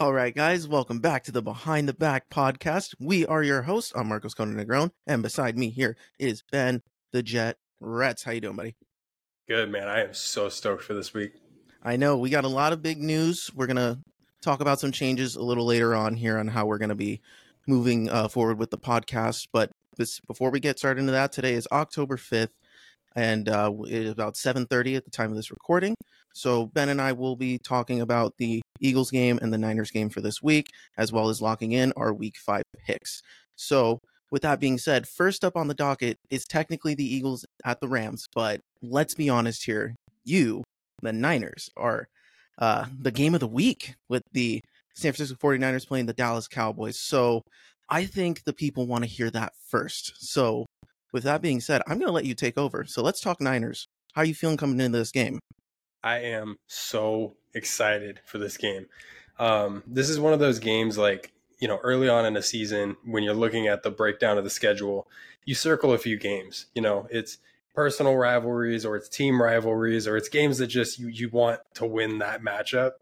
All right, guys, welcome back to the Behind the Back podcast. We are your hosts. I'm Marcos Conan Negron, and beside me here is Ben the Jet Rets. How you doing, buddy? Good, man. I am so stoked for this week. I know we got a lot of big news. We're gonna talk about some changes a little later on here on how we're gonna be moving uh, forward with the podcast. But this, before we get started into that, today is October 5th, and uh, it is about 7:30 at the time of this recording. So Ben and I will be talking about the Eagles game and the Niners game for this week, as well as locking in our Week Five picks. So with that being said, first up on the docket is technically the Eagles at the Rams, but let's be honest here, you, the Niners, are uh, the game of the week with the San Francisco 49ers playing the Dallas Cowboys. So I think the people want to hear that first. So with that being said, I'm going to let you take over. So let's talk Niners. How are you feeling coming into this game? I am so excited for this game. Um, this is one of those games like, you know, early on in a season when you're looking at the breakdown of the schedule, you circle a few games. You know, it's personal rivalries or it's team rivalries or it's games that just you, you want to win that matchup.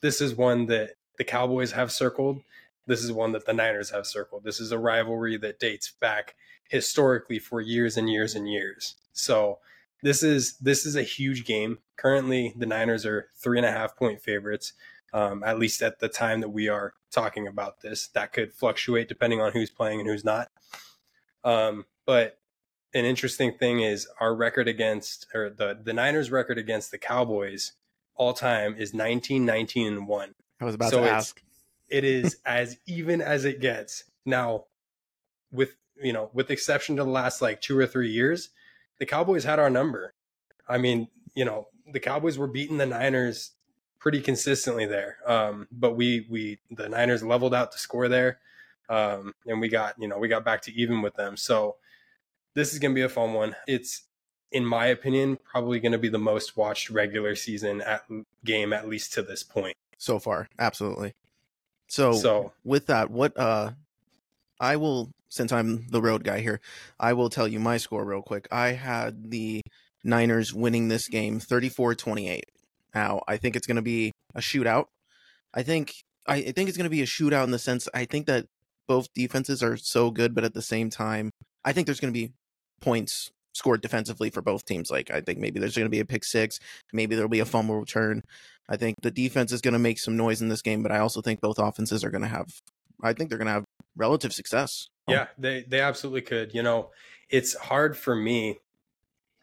This is one that the Cowboys have circled. This is one that the Niners have circled. This is a rivalry that dates back historically for years and years and years. So this is this is a huge game. Currently, the Niners are three and a half point favorites. Um, at least at the time that we are talking about this, that could fluctuate depending on who's playing and who's not. Um, but an interesting thing is our record against or the the Niners record against the Cowboys all time is 19 19 and 1. I was about so to ask. It is as even as it gets. Now with you know, with the exception to the last like 2 or 3 years, the Cowboys had our number. I mean, you know, the Cowboys were beating the Niners pretty consistently there. Um, but we we the Niners leveled out the score there. Um, and we got, you know, we got back to even with them. So this is going to be a fun one. It's in my opinion probably going to be the most watched regular season at game at least to this point so far. Absolutely. So, so with that, what uh I will since I'm the road guy here, I will tell you my score real quick. I had the Niners winning this game 34-28. Now, I think it's going to be a shootout. I think I think it's going to be a shootout in the sense I think that both defenses are so good, but at the same time, I think there's going to be points scored defensively for both teams. Like I think maybe there's going to be a pick six, maybe there'll be a fumble return. I think the defense is going to make some noise in this game, but I also think both offenses are going to have. I think they're going to have relative success. Yeah, they they absolutely could. You know, it's hard for me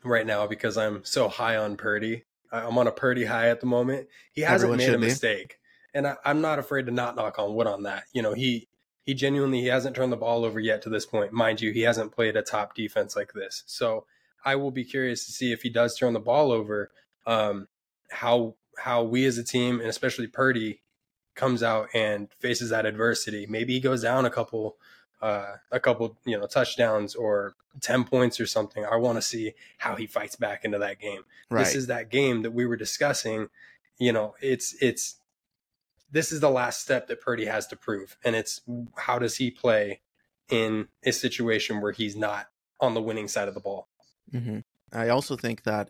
right now because I'm so high on Purdy. I'm on a Purdy high at the moment. He hasn't Everyone made a mistake, be. and I, I'm not afraid to not knock on wood on that. You know, he he genuinely he hasn't turned the ball over yet to this point. Mind you, he hasn't played a top defense like this. So I will be curious to see if he does turn the ball over, um, how how we as a team and especially Purdy comes out and faces that adversity. Maybe he goes down a couple uh, a couple, you know, touchdowns or 10 points or something. I want to see how he fights back into that game. Right. This is that game that we were discussing. You know, it's, it's, this is the last step that Purdy has to prove. And it's how does he play in a situation where he's not on the winning side of the ball? Mm-hmm. I also think that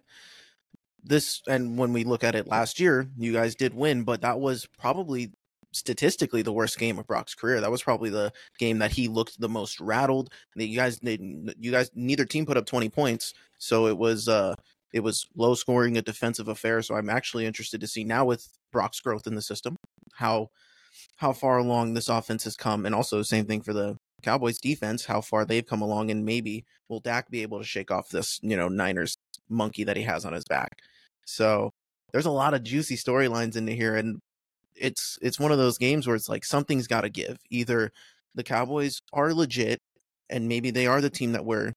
this, and when we look at it last year, you guys did win, but that was probably statistically the worst game of Brock's career. That was probably the game that he looked the most rattled. You guys, you guys, neither team put up 20 points, so it was uh, it was low scoring, a defensive affair. So I'm actually interested to see now with Brock's growth in the system how how far along this offense has come, and also same thing for the Cowboys defense, how far they've come along, and maybe will Dak be able to shake off this you know Niners monkey that he has on his back. So there's a lot of juicy storylines into here, and it's it's one of those games where it's like something's got to give. Either the Cowboys are legit and maybe they are the team that we're,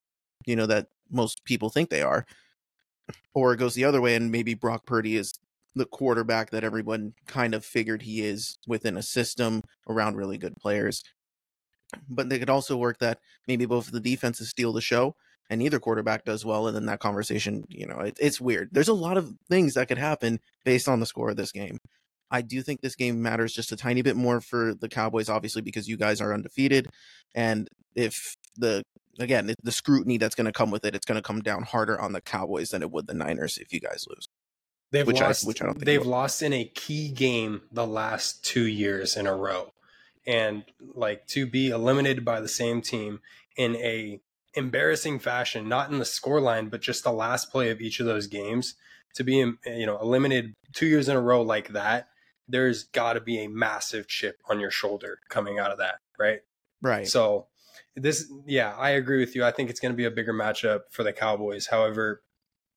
you know, that most people think they are, or it goes the other way and maybe Brock Purdy is the quarterback that everyone kind of figured he is within a system around really good players. But they could also work that maybe both of the defenses steal the show and neither quarterback does well, and then that conversation, you know, it, it's weird. There's a lot of things that could happen based on the score of this game. I do think this game matters just a tiny bit more for the Cowboys, obviously, because you guys are undefeated. And if the, again, the scrutiny that's going to come with it, it's going to come down harder on the Cowboys than it would the Niners if you guys lose. They've which lost. I, which I don't think they've lost in a key game the last two years in a row, and like to be eliminated by the same team in a embarrassing fashion, not in the scoreline, but just the last play of each of those games, to be you know eliminated two years in a row like that, there's got to be a massive chip on your shoulder coming out of that, right? Right. So this, yeah, I agree with you. I think it's going to be a bigger matchup for the Cowboys. However,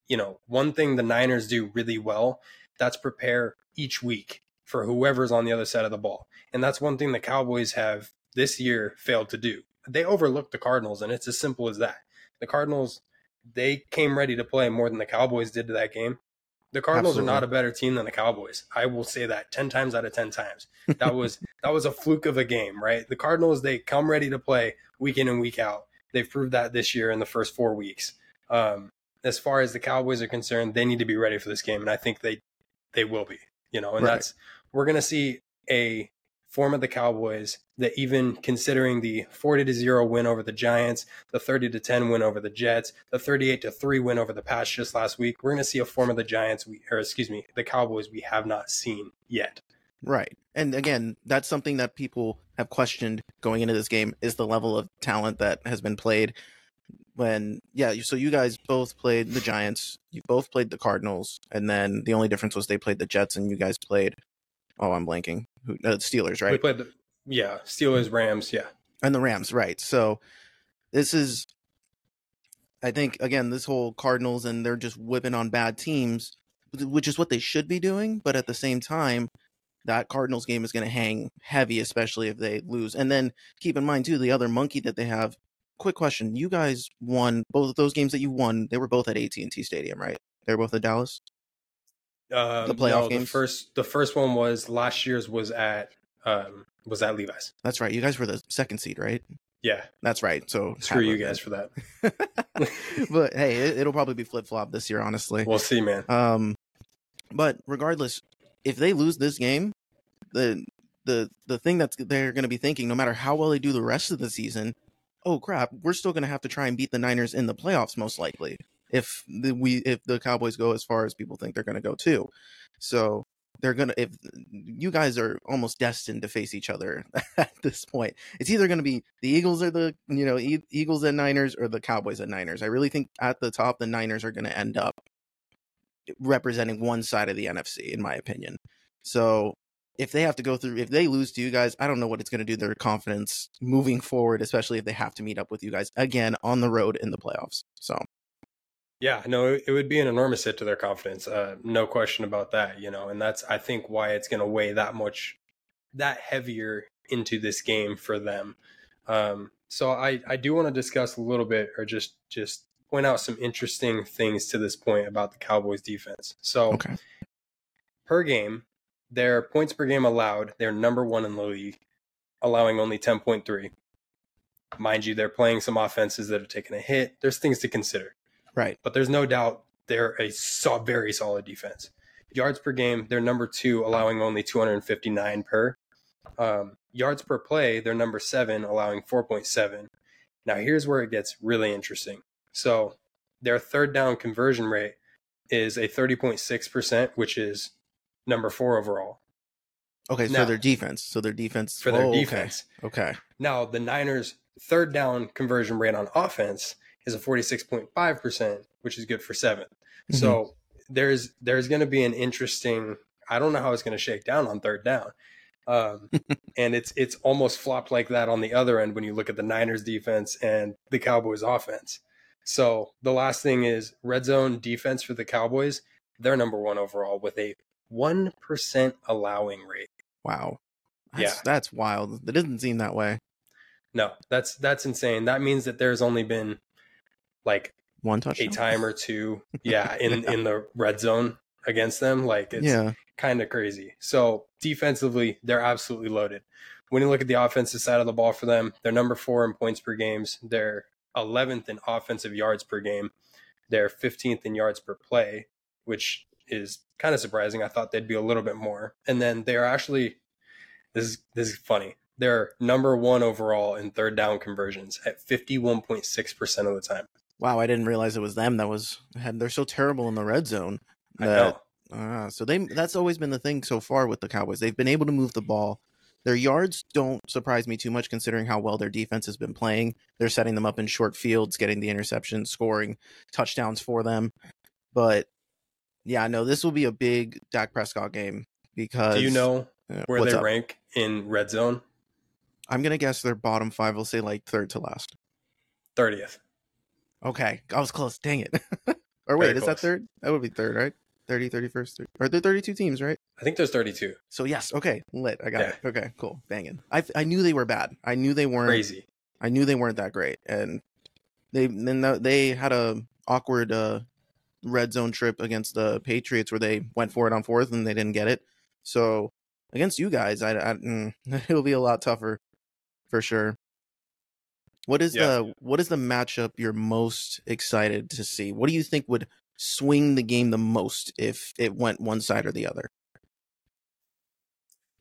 you know, one thing the Niners do really well, that's prepare each week for whoever's on the other side of the ball. And that's one thing the Cowboys have this year failed to do. They overlooked the Cardinals, and it's as simple as that. The Cardinals, they came ready to play more than the Cowboys did to that game. The Cardinals Absolutely. are not a better team than the Cowboys. I will say that 10 times out of 10 times. That was that was a fluke of a game, right? The Cardinals they come ready to play week in and week out. They've proved that this year in the first 4 weeks. Um, as far as the Cowboys are concerned, they need to be ready for this game, and I think they they will be. You know, and right. that's we're going to see a form of the Cowboys that even considering the 40 to 0 win over the Giants, the 30 to 10 win over the Jets, the 38 to 3 win over the Pats just last week, we're going to see a form of the Giants we or excuse me, the Cowboys we have not seen yet. Right. And again, that's something that people have questioned going into this game is the level of talent that has been played when yeah so you guys both played the giants you both played the cardinals and then the only difference was they played the jets and you guys played oh i'm blanking Who, uh, steelers right we played the yeah steelers rams yeah and the rams right so this is i think again this whole cardinals and they're just whipping on bad teams which is what they should be doing but at the same time that Cardinals game is going to hang heavy, especially if they lose. And then keep in mind too, the other monkey that they have quick question: You guys won both of those games that you won. They were both at AT and T Stadium, right? They were both at Dallas. Um, the playoff no, games. The first, the first one was last year's was at um, was at Levi's. That's right. You guys were the second seed, right? Yeah, that's right. So screw you guys for that. but hey, it, will probably be flip flop this year. Honestly, we'll see, man. Um, but regardless, if they lose this game, the the the thing that they're going to be thinking, no matter how well they do the rest of the season, oh crap, we're still going to have to try and beat the Niners in the playoffs most likely if the we if the Cowboys go as far as people think they're going to go too. So they're gonna if you guys are almost destined to face each other at this point. It's either going to be the Eagles or the you know Eagles and Niners or the Cowboys and Niners. I really think at the top the Niners are going to end up representing one side of the NFC in my opinion. So if they have to go through if they lose to you guys i don't know what it's going to do their confidence moving forward especially if they have to meet up with you guys again on the road in the playoffs so yeah no it would be an enormous hit to their confidence uh, no question about that you know and that's i think why it's going to weigh that much that heavier into this game for them um, so i i do want to discuss a little bit or just just point out some interesting things to this point about the cowboys defense so okay. per game their points per game allowed, they're number one in the league, allowing only 10.3. Mind you, they're playing some offenses that have taken a hit. There's things to consider. Right. But there's no doubt they're a so, very solid defense. Yards per game, they're number two, allowing only 259 per. Um, yards per play, they're number seven, allowing 4.7. Now, here's where it gets really interesting. So, their third down conversion rate is a 30.6%, which is number four overall. Okay, so now, their defense. So their defense for their oh, defense. Okay. okay. Now the Niners' third down conversion rate on offense is a forty six point five percent, which is good for 7th mm-hmm. So there's there's going to be an interesting. I don't know how it's going to shake down on third down. Um, and it's it's almost flopped like that on the other end when you look at the Niners defense and the Cowboys offense. So the last thing is red zone defense for the Cowboys. They're number one overall with a 1% allowing rate. Wow. That's, yeah. That's wild. It doesn't seem that way. No, that's that's insane. That means that there's only been like one touch a time or two, yeah, in in the red zone against them. Like it's yeah. kind of crazy. So defensively, they're absolutely loaded. When you look at the offensive side of the ball for them, they're number four in points per games. They're 11th in offensive yards per game. They're 15th in yards per play, which is kind of surprising. I thought they'd be a little bit more. And then they're actually this is this is funny. They're number one overall in third down conversions at fifty one point six percent of the time. Wow, I didn't realize it was them that was had. They're so terrible in the red zone that Uh, so they that's always been the thing so far with the Cowboys. They've been able to move the ball. Their yards don't surprise me too much considering how well their defense has been playing. They're setting them up in short fields, getting the interceptions, scoring touchdowns for them. But yeah, no, this will be a big Dak Prescott game because Do you know uh, where they up? rank in red zone? I'm gonna guess their bottom five will say like third to last. Thirtieth. Okay. I was close. Dang it. or wait, Very is close. that third? That would be third, right? 30, 31st. 30. Are there 32 teams, right? I think there's 32. So yes, okay, lit. I got yeah. it. Okay, cool. Banging. I I knew they were bad. I knew they weren't crazy. I knew they weren't that great, and they then they had a awkward uh, red zone trip against the Patriots where they went for it on fourth and they didn't get it. So against you guys, I, I mm, it'll be a lot tougher for sure. What is yeah. the what is the matchup you're most excited to see? What do you think would swing the game the most if it went one side or the other?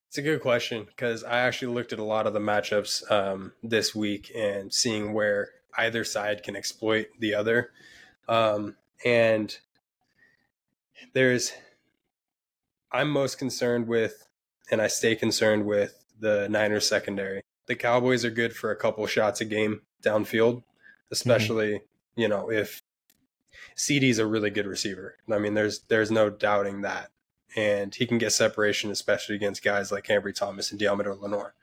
It's a good question because I actually looked at a lot of the matchups um, this week and seeing where either side can exploit the other. Um, and there's, I'm most concerned with, and I stay concerned with the Niners secondary. The Cowboys are good for a couple shots a game downfield, especially, mm-hmm. you know, if CeeDee's a really good receiver. I mean, there's there's no doubting that, and he can get separation, especially against guys like Ambry Thomas and Deommodo Lenoir.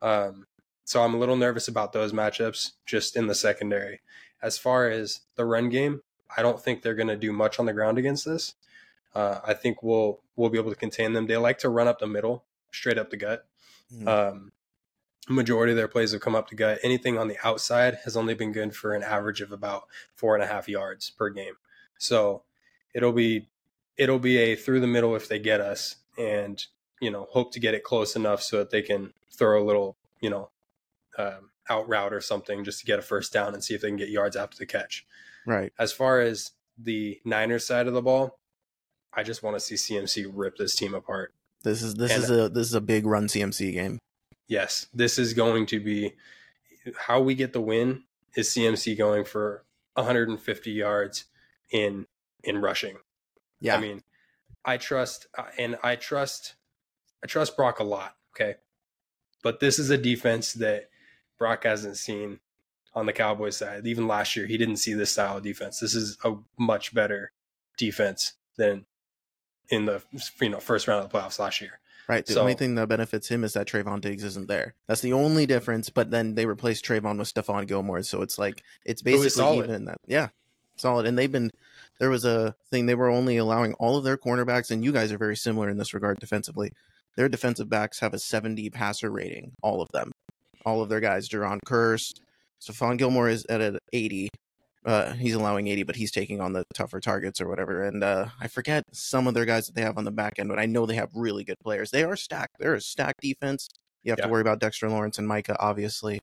Um, so I'm a little nervous about those matchups just in the secondary. As far as the run game, I don't think they're going to do much on the ground against this. Uh, I think we'll we'll be able to contain them. They like to run up the middle, straight up the gut. Mm-hmm. Um, majority of their plays have come up to gut. Anything on the outside has only been good for an average of about four and a half yards per game. So it'll be it'll be a through the middle if they get us, and you know hope to get it close enough so that they can throw a little you know um, out route or something just to get a first down and see if they can get yards after the catch. Right. As far as the Niners side of the ball, I just want to see CMC rip this team apart. This is this and, is a this is a big run CMC game yes, this is going to be how we get the win is CMC going for 150 yards in in rushing. Yeah. I mean, I trust and I trust I trust Brock a lot, okay? But this is a defense that Brock hasn't seen on the Cowboys side. Even last year, he didn't see this style of defense. This is a much better defense than in the you know first round of the playoffs last year. Right. The so, only thing that benefits him is that Trevon Diggs isn't there. That's the only difference. But then they replaced Trevon with Stephon Gilmore, so it's like it's basically even in that. Yeah, solid. And they've been there was a thing they were only allowing all of their cornerbacks, and you guys are very similar in this regard defensively. Their defensive backs have a 70 passer rating, all of them, all of their guys. Jayron Kearse, Stephon Gilmore is at an 80, uh, he's allowing 80, but he's taking on the tougher targets or whatever. And uh, I forget some of their guys that they have on the back end, but I know they have really good players. They are stacked. They're a stacked defense. You have yeah. to worry about Dexter Lawrence and Micah, obviously.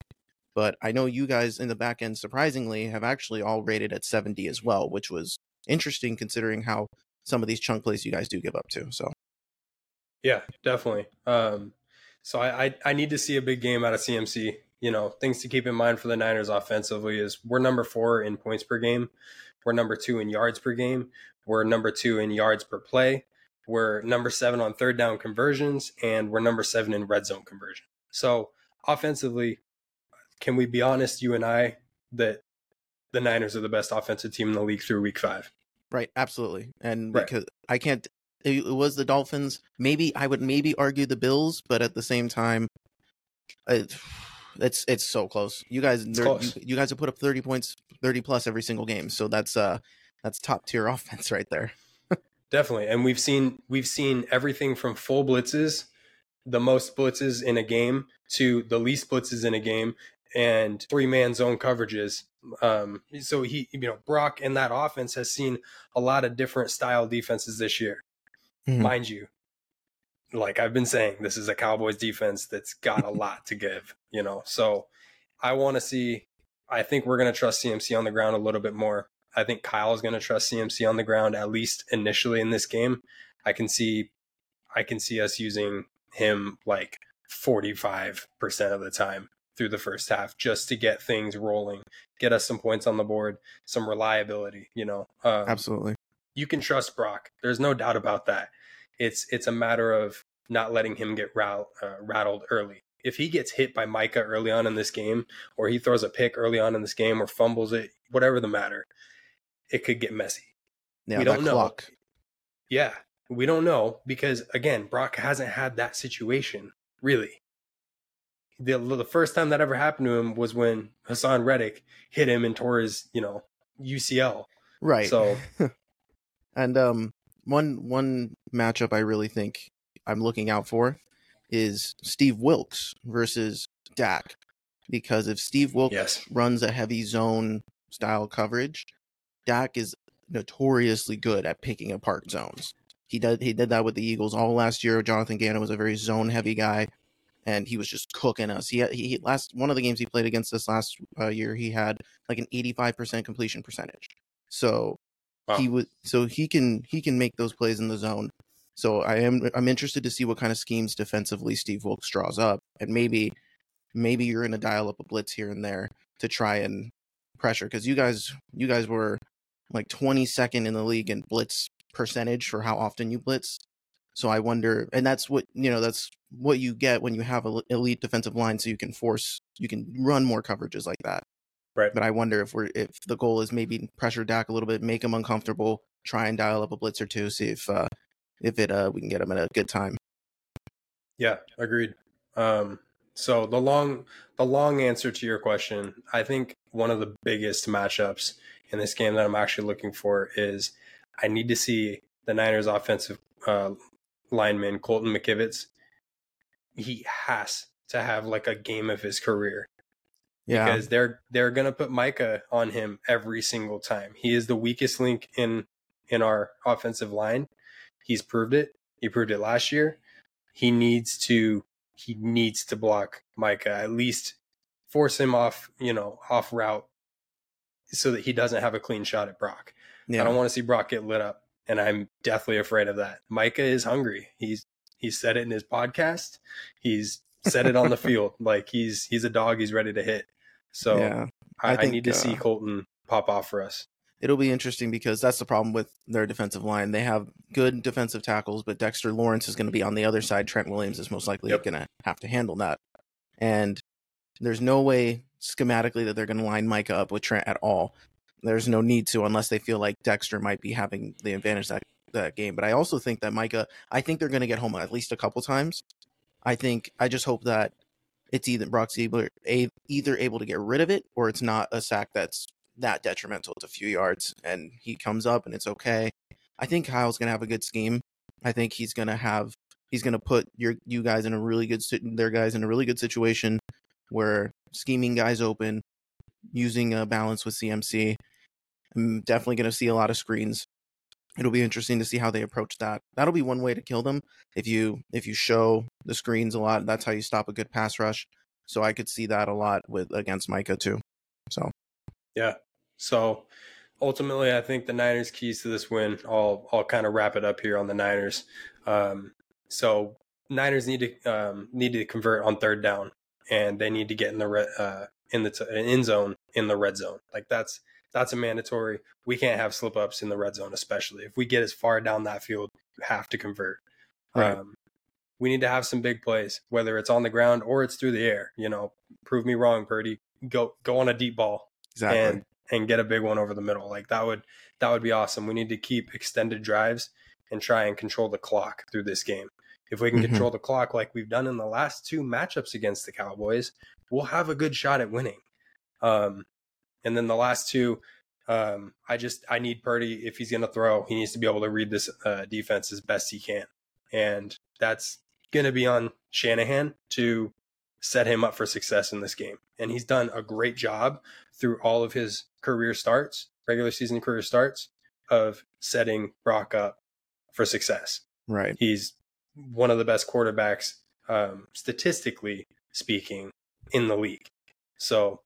But I know you guys in the back end, surprisingly, have actually all rated at 70 as well, which was interesting considering how some of these chunk plays you guys do give up to. So, yeah, definitely. Um, so I, I, I need to see a big game out of CMC you know, things to keep in mind for the Niners offensively is we're number four in points per game. We're number two in yards per game. We're number two in yards per play. We're number seven on third down conversions, and we're number seven in red zone conversion. So offensively, can we be honest, you and I, that the Niners are the best offensive team in the league through week five? Right, absolutely. And right. because I can't it was the Dolphins. Maybe I would maybe argue the Bills, but at the same time, it's it's so close. You guys, close. You, you, guys have put up thirty points, thirty plus every single game. So that's uh that's top tier offense right there. Definitely, and we've seen we've seen everything from full blitzes, the most blitzes in a game, to the least blitzes in a game, and three man zone coverages. Um, so he, you know, Brock and that offense has seen a lot of different style defenses this year. Mm-hmm. Mind you, like I've been saying, this is a Cowboys defense that's got a lot to give, you know. So I want to see. I think we're going to trust CMC on the ground a little bit more. I think Kyle is going to trust CMC on the ground at least initially in this game. I can see, I can see us using him like forty five percent of the time through the first half just to get things rolling, get us some points on the board, some reliability. You know, um, absolutely. you can trust Brock. There's no doubt about that. It's it's a matter of not letting him get rattled, uh, rattled early. If he gets hit by Micah early on in this game, or he throws a pick early on in this game, or fumbles it, whatever the matter, it could get messy. Yeah, we don't know. Clock. Yeah, we don't know because again, Brock hasn't had that situation really. The, the first time that ever happened to him was when Haason Reddick hit him and tore his, you know, UCL. Right. So, and um, one one matchup I really think I'm looking out for is Steve Wilks versus Dak, because if Steve Wilks yes. runs a heavy zone style coverage, Dak is notoriously good at picking apart zones. He did he did that with the Eagles all last year. Jonathan Gannon was a very zone heavy guy, and he was just cooking us. He, he, he last one of the games he played against us last uh, year, he had like an eighty five percent completion percentage. So wow. he was so he can he can make those plays in the zone. So I am I'm interested to see what kind of schemes defensively Steve Wilks draws up, and maybe maybe you're going to dial up a blitz here and there to try and pressure because you guys you guys were like 22nd in the league in blitz percentage for how often you blitz. So I wonder, and that's what you know. That's what you get when you have an elite defensive line, so you can force, you can run more coverages like that. Right. But I wonder if we're if the goal is maybe pressure Dak a little bit, make him uncomfortable, try and dial up a blitz or two, see if uh if it uh we can get him at a good time. Yeah, agreed. Um, so the long the long answer to your question, I think one of the biggest matchups in this game that I'm actually looking for is I need to see the Niners offensive uh, lineman Colton McKivitz. He has to have like a game of his career. Yeah. Because they're they're gonna put Micah on him every single time. He is the weakest link in in our offensive line. He's proved it. He proved it last year. He needs to he needs to block Micah at least force him off, you know, off route so that he doesn't have a clean shot at Brock. Yeah. I don't want to see Brock get lit up, and I'm deathly afraid of that. Micah is hungry. He's he said it in his podcast. He's said it on the field. Like he's he's a dog. He's ready to hit. So yeah, I, I, think, I need to uh, see Colton pop off for us. It'll be interesting because that's the problem with their defensive line. They have good defensive tackles, but Dexter Lawrence is going to be on the other side. Trent Williams is most likely yep. going to have to handle that. And there's no way schematically that they're going to line Micah up with Trent at all. There's no need to unless they feel like Dexter might be having the advantage that that game. But I also think that Micah, I think they're going to get home at least a couple times. I think I just hope that it's either Brock's either, either able to get rid of it or it's not a sack that's that detrimental. It's a few yards and he comes up and it's okay. I think Kyle's going to have a good scheme. I think he's going to have he's going to put your you guys in a really good their guys in a really good situation where scheming guys open, using a balance with CMC. I'm definitely going to see a lot of screens. It'll be interesting to see how they approach that. That'll be one way to kill them. If you if you show the screens a lot, that's how you stop a good pass rush. So I could see that a lot with against Micah too. So yeah. So ultimately, I think the Niners' keys to this win. I'll I'll kind of wrap it up here on the Niners. Um, so Niners need to um, need to convert on third down and they need to get in the red, uh, in the t- end zone in the red zone. Like that's that's a mandatory. We can't have slip ups in the red zone, especially if we get as far down that field. You have to convert. Right. Um, we need to have some big plays, whether it's on the ground or it's through the air. You know, prove me wrong, Purdy. Go go on a deep ball exactly. and and get a big one over the middle. Like that would that would be awesome. We need to keep extended drives and try and control the clock through this game. If we can mm-hmm. control the clock like we've done in the last two matchups against the Cowboys, we'll have a good shot at winning. Um, and then the last two, um, I just I need Purdy if he's going to throw, he needs to be able to read this uh, defense as best he can, and that's going to be on Shanahan to set him up for success in this game. And he's done a great job through all of his career starts, regular season career starts, of setting Brock up for success. Right. He's one of the best quarterbacks, um, statistically speaking, in the league. So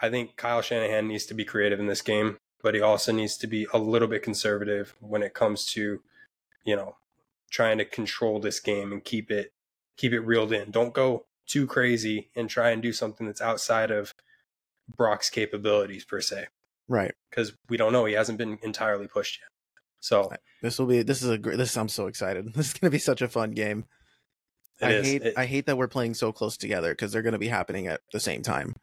I think Kyle Shanahan needs to be creative in this game, but he also needs to be a little bit conservative when it comes to, you know, trying to control this game and keep it keep it reeled in. Don't go too crazy and try and do something that's outside of Brock's capabilities per se. Right. Because we don't know. He hasn't been entirely pushed yet. So this will be this is a great this I'm so excited. This is going to be such a fun game. I is. hate it, I hate that we're playing so close together because they're going to be happening at the same time,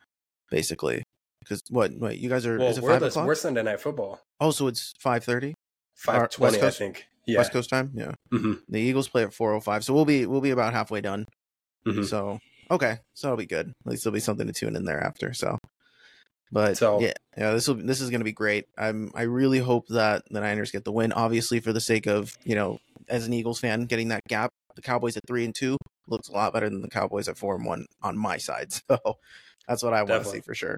basically. Because what? Wait, you guys are? Well, is it we're, the, we're Sunday night football. Oh, so it's five thirty. Five twenty, I think. Yeah. West Coast time. Yeah. Mm-hmm. The Eagles play at four oh five, so we'll be we'll be about halfway done. Mm-hmm. So okay, so it'll be good. At least there'll be something to tune in there after. So, but so, yeah, yeah, this will this is going to be great. I'm I really hope that the Niners get the win. Obviously, for the sake of you know, as an Eagles fan, getting that gap. The Cowboys at three and two looks a lot better than the Cowboys at four and one on my side. So that's what I want to see for sure.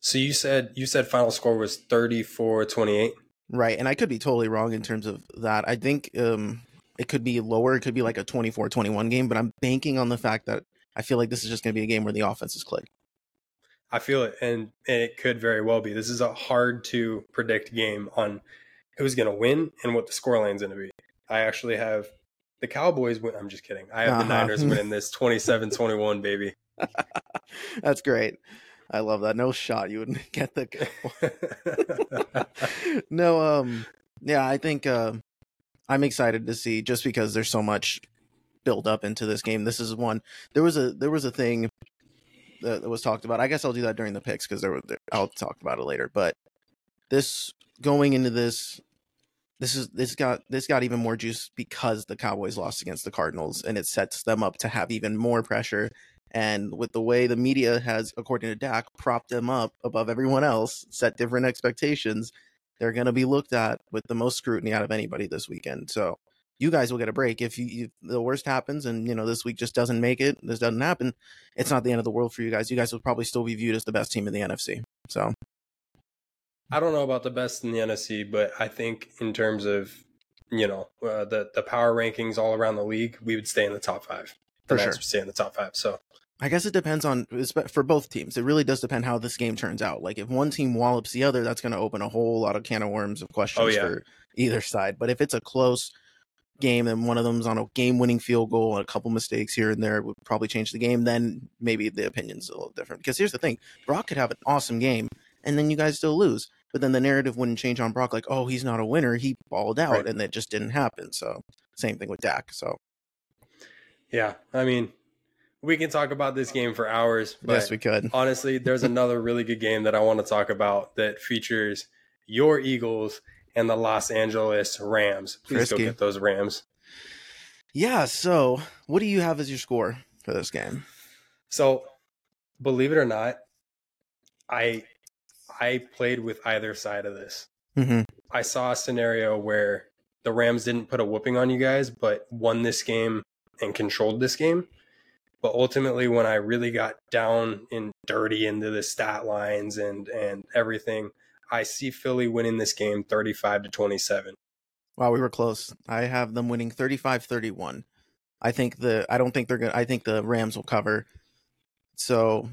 So you said you said final score was 34-28? Right, and I could be totally wrong in terms of that. I think um it could be lower, it could be like a 24-21 game, but I'm banking on the fact that I feel like this is just going to be a game where the offense is click. I feel it and, and it could very well be. This is a hard to predict game on who's going to win and what the scoreline's going to be. I actually have the Cowboys win. I'm just kidding. I have uh-huh. the Niners winning this 27 21, baby. That's great. I love that. No shot you wouldn't get the No, um yeah, I think uh, I'm excited to see just because there's so much build up into this game. This is one. There was a there was a thing that, that was talked about. I guess I'll do that during the picks because there, there I'll talk about it later. But this going into this this is this got this got even more juice because the Cowboys lost against the Cardinals, and it sets them up to have even more pressure. And with the way the media has, according to Dak, propped them up above everyone else, set different expectations, they're going to be looked at with the most scrutiny out of anybody this weekend. So you guys will get a break if, you, if the worst happens and you know this week just doesn't make it. This doesn't happen. It's not the end of the world for you guys. You guys will probably still be viewed as the best team in the NFC. So I don't know about the best in the NFC, but I think in terms of you know uh, the the power rankings all around the league, we would stay in the top five. The for sure, stay in the top five. So I guess it depends on for both teams. It really does depend how this game turns out. Like if one team wallops the other, that's going to open a whole lot of can of worms of questions oh, yeah. for either side. But if it's a close game and one of them's on a game-winning field goal and a couple mistakes here and there would probably change the game, then maybe the opinion's a little different. Because here's the thing: Brock could have an awesome game, and then you guys still lose but then the narrative wouldn't change on Brock like, oh, he's not a winner. He balled out, right. and that just didn't happen. So same thing with Dak. So yeah, I mean, we can talk about this game for hours. yes, we could. honestly, there's another really good game that I want to talk about that features your Eagles and the Los Angeles Rams. Please Frisky. go get those Rams. Yeah. So, what do you have as your score for this game? So, believe it or not, I I played with either side of this. Mm-hmm. I saw a scenario where the Rams didn't put a whooping on you guys, but won this game and controlled this game. But ultimately, when I really got down and dirty into the stat lines and and everything, I see Philly winning this game 35 to 27. Wow, we were close. I have them winning 35-31. I think the I don't think they're going to I think the Rams will cover. So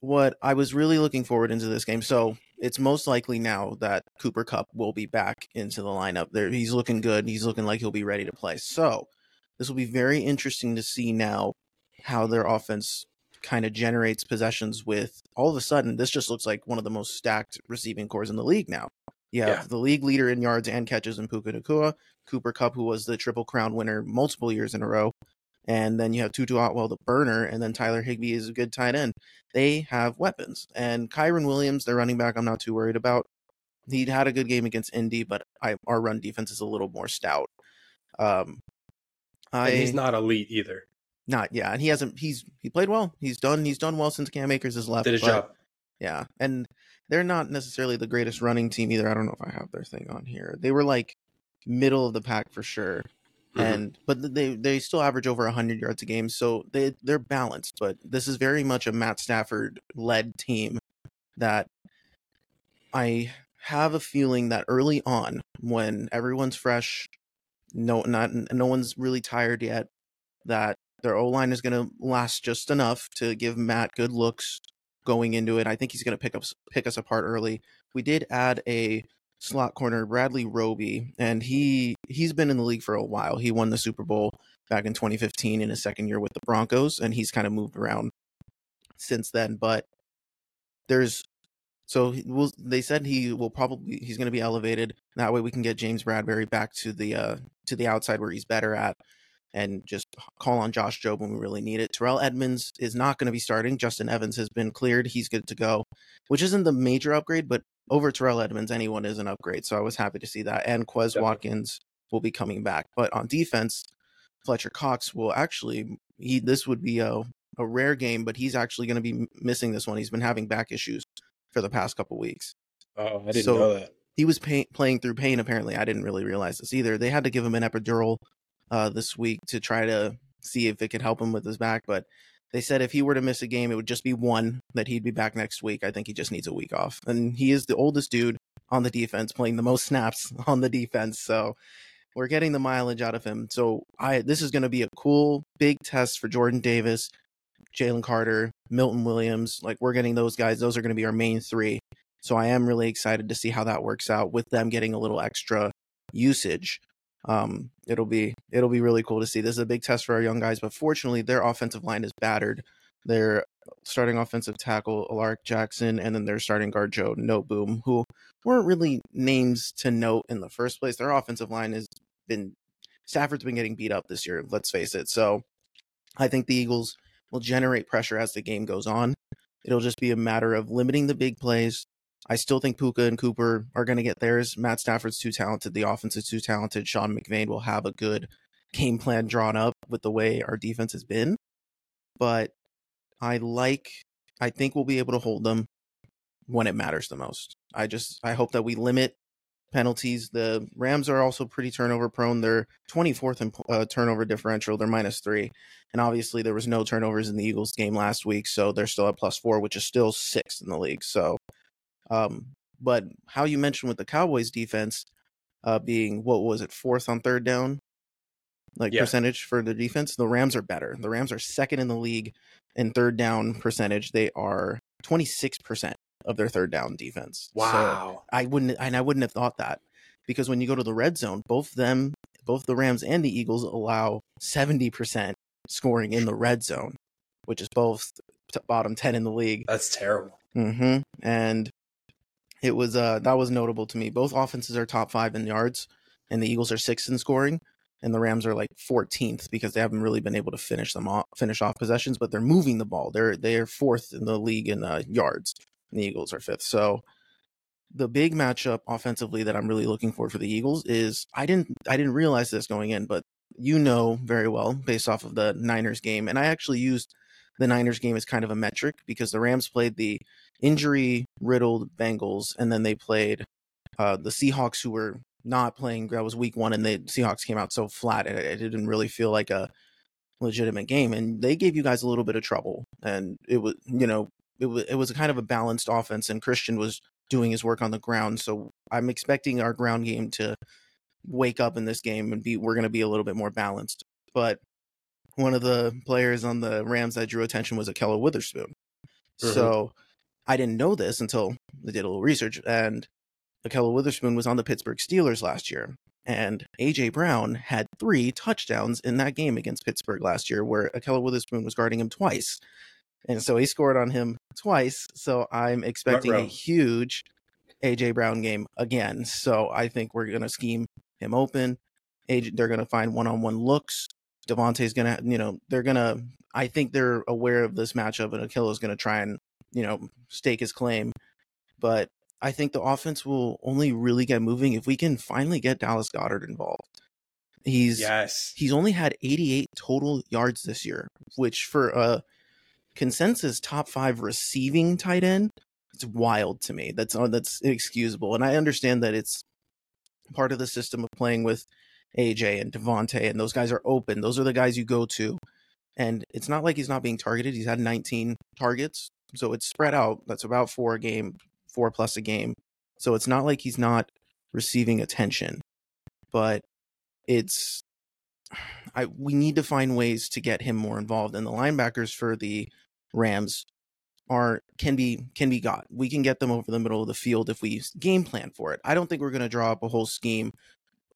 what I was really looking forward into this game. So it's most likely now that Cooper Kupp will be back into the lineup. There, he's looking good. He's looking like he'll be ready to play. So this will be very interesting to see now how their offense kind of generates possessions. With all of a sudden, this just looks like one of the most stacked receiving corps in the league now. Yeah. the league leader in yards and catches in Puka Nacua, Cooper Kupp, who was the Triple Crown winner multiple years in a row, and then you have Tutu Atwell, the burner, and then Tyler Higbee is a good tight end. They have weapons. And Kyren Williams, their running back, I'm not too worried about. He had a good game against Indy, but I, our run defense is a little more stout. Um, I, and he's not elite either. Not yeah, and he hasn't. He's he played well. He's done. He's done well since Cam Akers has left. Did his job. Yeah, and they're not necessarily the greatest running team either. I don't know if I have their thing on here. They were like middle of the pack for sure. Mm-hmm. And but they they still average over 100 yards a game, so they they're balanced. But this is very much a Matt Stafford led team that I have a feeling that early on, when everyone's fresh, no not no one's really tired yet, that their O line is going to last just enough to give Matt good looks going into it. I think he's going to pick up pick us apart early. We did add a slot corner Bradley Roby, and he he's been in the league for a while. He won the Super Bowl back in 2015 in his second year with the Broncos, and he's kind of moved around since then. But there's So we'll, they said he will probably he's going to be elevated. That way we can get James Bradberry back to the uh, to the outside where he's better at, and just call on Josh Jobe when we really need it. Terrell Edmunds is not going to be starting. Justin Evans has been cleared; he's good to go, which isn't the major upgrade, but over Terrell Edmunds, anyone is an upgrade. So I was happy to see that. And Quez Definitely. Watkins will be coming back, but on defense, Fletcher Cox will actually he this would be a a rare game, but he's actually going to be missing this one. He's been having back issues for the past couple weeks. Oh, I didn't so know that. He was pay- playing through pain. Apparently, I didn't really realize this either. They had to give him an epidural uh, this week to try to see if it could help him with his back, but they said if he were to miss a game, it would just be one that he'd be back next week. I think he just needs a week off, and he is the oldest dude on the defense, playing the most snaps on the defense. So we're getting the mileage out of him. So I this is going to be a cool big test for Jordan Davis, Jalen Carter, Milton Williams. Like we're getting those guys. Those are going to be our main three. So I am really excited to see how that works out with them getting a little extra usage. Um, it'll be it'll be really cool to see. This is a big test for our young guys, but fortunately, their offensive line is battered. Their starting offensive tackle Alaric Jackson, and then their starting guard Joe Noteboom, who weren't really names to note in the first place. Their offensive line has been Stafford's been getting beat up this year. Let's face it. So I think the Eagles will generate pressure as the game goes on. It'll just be a matter of limiting the big plays. I still think Puka and Cooper are going to get theirs. Matt Stafford's too talented. The offense is too talented. Sean McVay will have a good game plan drawn up with the way our defense has been. But I like, I think we'll be able to hold them when it matters the most. I just, I hope that we limit penalties. The Rams are also pretty turnover prone. They're 24th in uh, turnover differential. They're minus three. And obviously, there was no turnovers in the Eagles game last week. So they're still at plus four, which is still sixth in the league. So, um, but how you mentioned with the Cowboys defense uh, being, what was it, fourth on third down? Like yeah. percentage for the defense, the Rams are better. The Rams are second in the league in third down percentage. They are 26% of their third down defense. Wow. So I wouldn't and I wouldn't have thought that because when you go to the red zone, both them, both the Rams and the Eagles allow 70% scoring in the red zone, which is both bottom 10 in the league. That's terrible. Mm Mhm. And it was uh that was notable to me. Both offenses are top 5 in yards and the Eagles are 6th in scoring and the Rams are like 14th because they haven't really been able to finish them off, finish off possessions, but they're moving the ball. They're they're fourth in the league in uh, yards the Eagles are fifth. So the big matchup offensively that I'm really looking for for the Eagles is I didn't I didn't realize this going in, but you know very well based off of the Niners game, and I actually used the Niners game is kind of a metric because the Rams played the injury riddled Bengals, and then they played uh, the Seahawks, who were not playing. That was Week One, and the Seahawks came out so flat, it, it didn't really feel like a legitimate game, and they gave you guys a little bit of trouble, and it was you know it was it was kind of a balanced offense, and Christian was doing his work on the ground. So I'm expecting our ground game to wake up in this game and be we're going to be a little bit more balanced. But one of the players on the Rams that drew attention was Ahkello Witherspoon. Mm-hmm. So I didn't know this until I did a little research, and Ahkello Witherspoon was on the Pittsburgh Steelers last year. And AJ Brown had three touchdowns in that game against Pittsburgh last year, where Ahkello Witherspoon was guarding him twice and so he scored on him twice. So I'm expecting a huge AJ Brown game again. So I think we're gonna scheme him open. AJ, they're gonna find one-on-one looks. DeVonta's gonna, you know, they're gonna. I think they're aware of this matchup, and is gonna try and, you know, stake his claim. But I think the offense will only really get moving if we can finally get Dallas Goedert involved. He's yes. He's only had 88 total yards this year, which for a consensus top five receiving tight end. It's wild to me. That's uh, that's inexcusable, and I understand that it's part of the system of playing with AJ and DeVonta, and those guys are open. Those are the guys you go to, and it's not like he's not being targeted. He's had 19 targets, so it's spread out. That's about four a game, four plus a game. So it's not like he's not receiving attention, but it's I we need to find ways to get him more involved. And the linebackers for the Rams are can be can be got. We can get them over the middle of the field if we game plan for it. I don't think we're going to draw up a whole scheme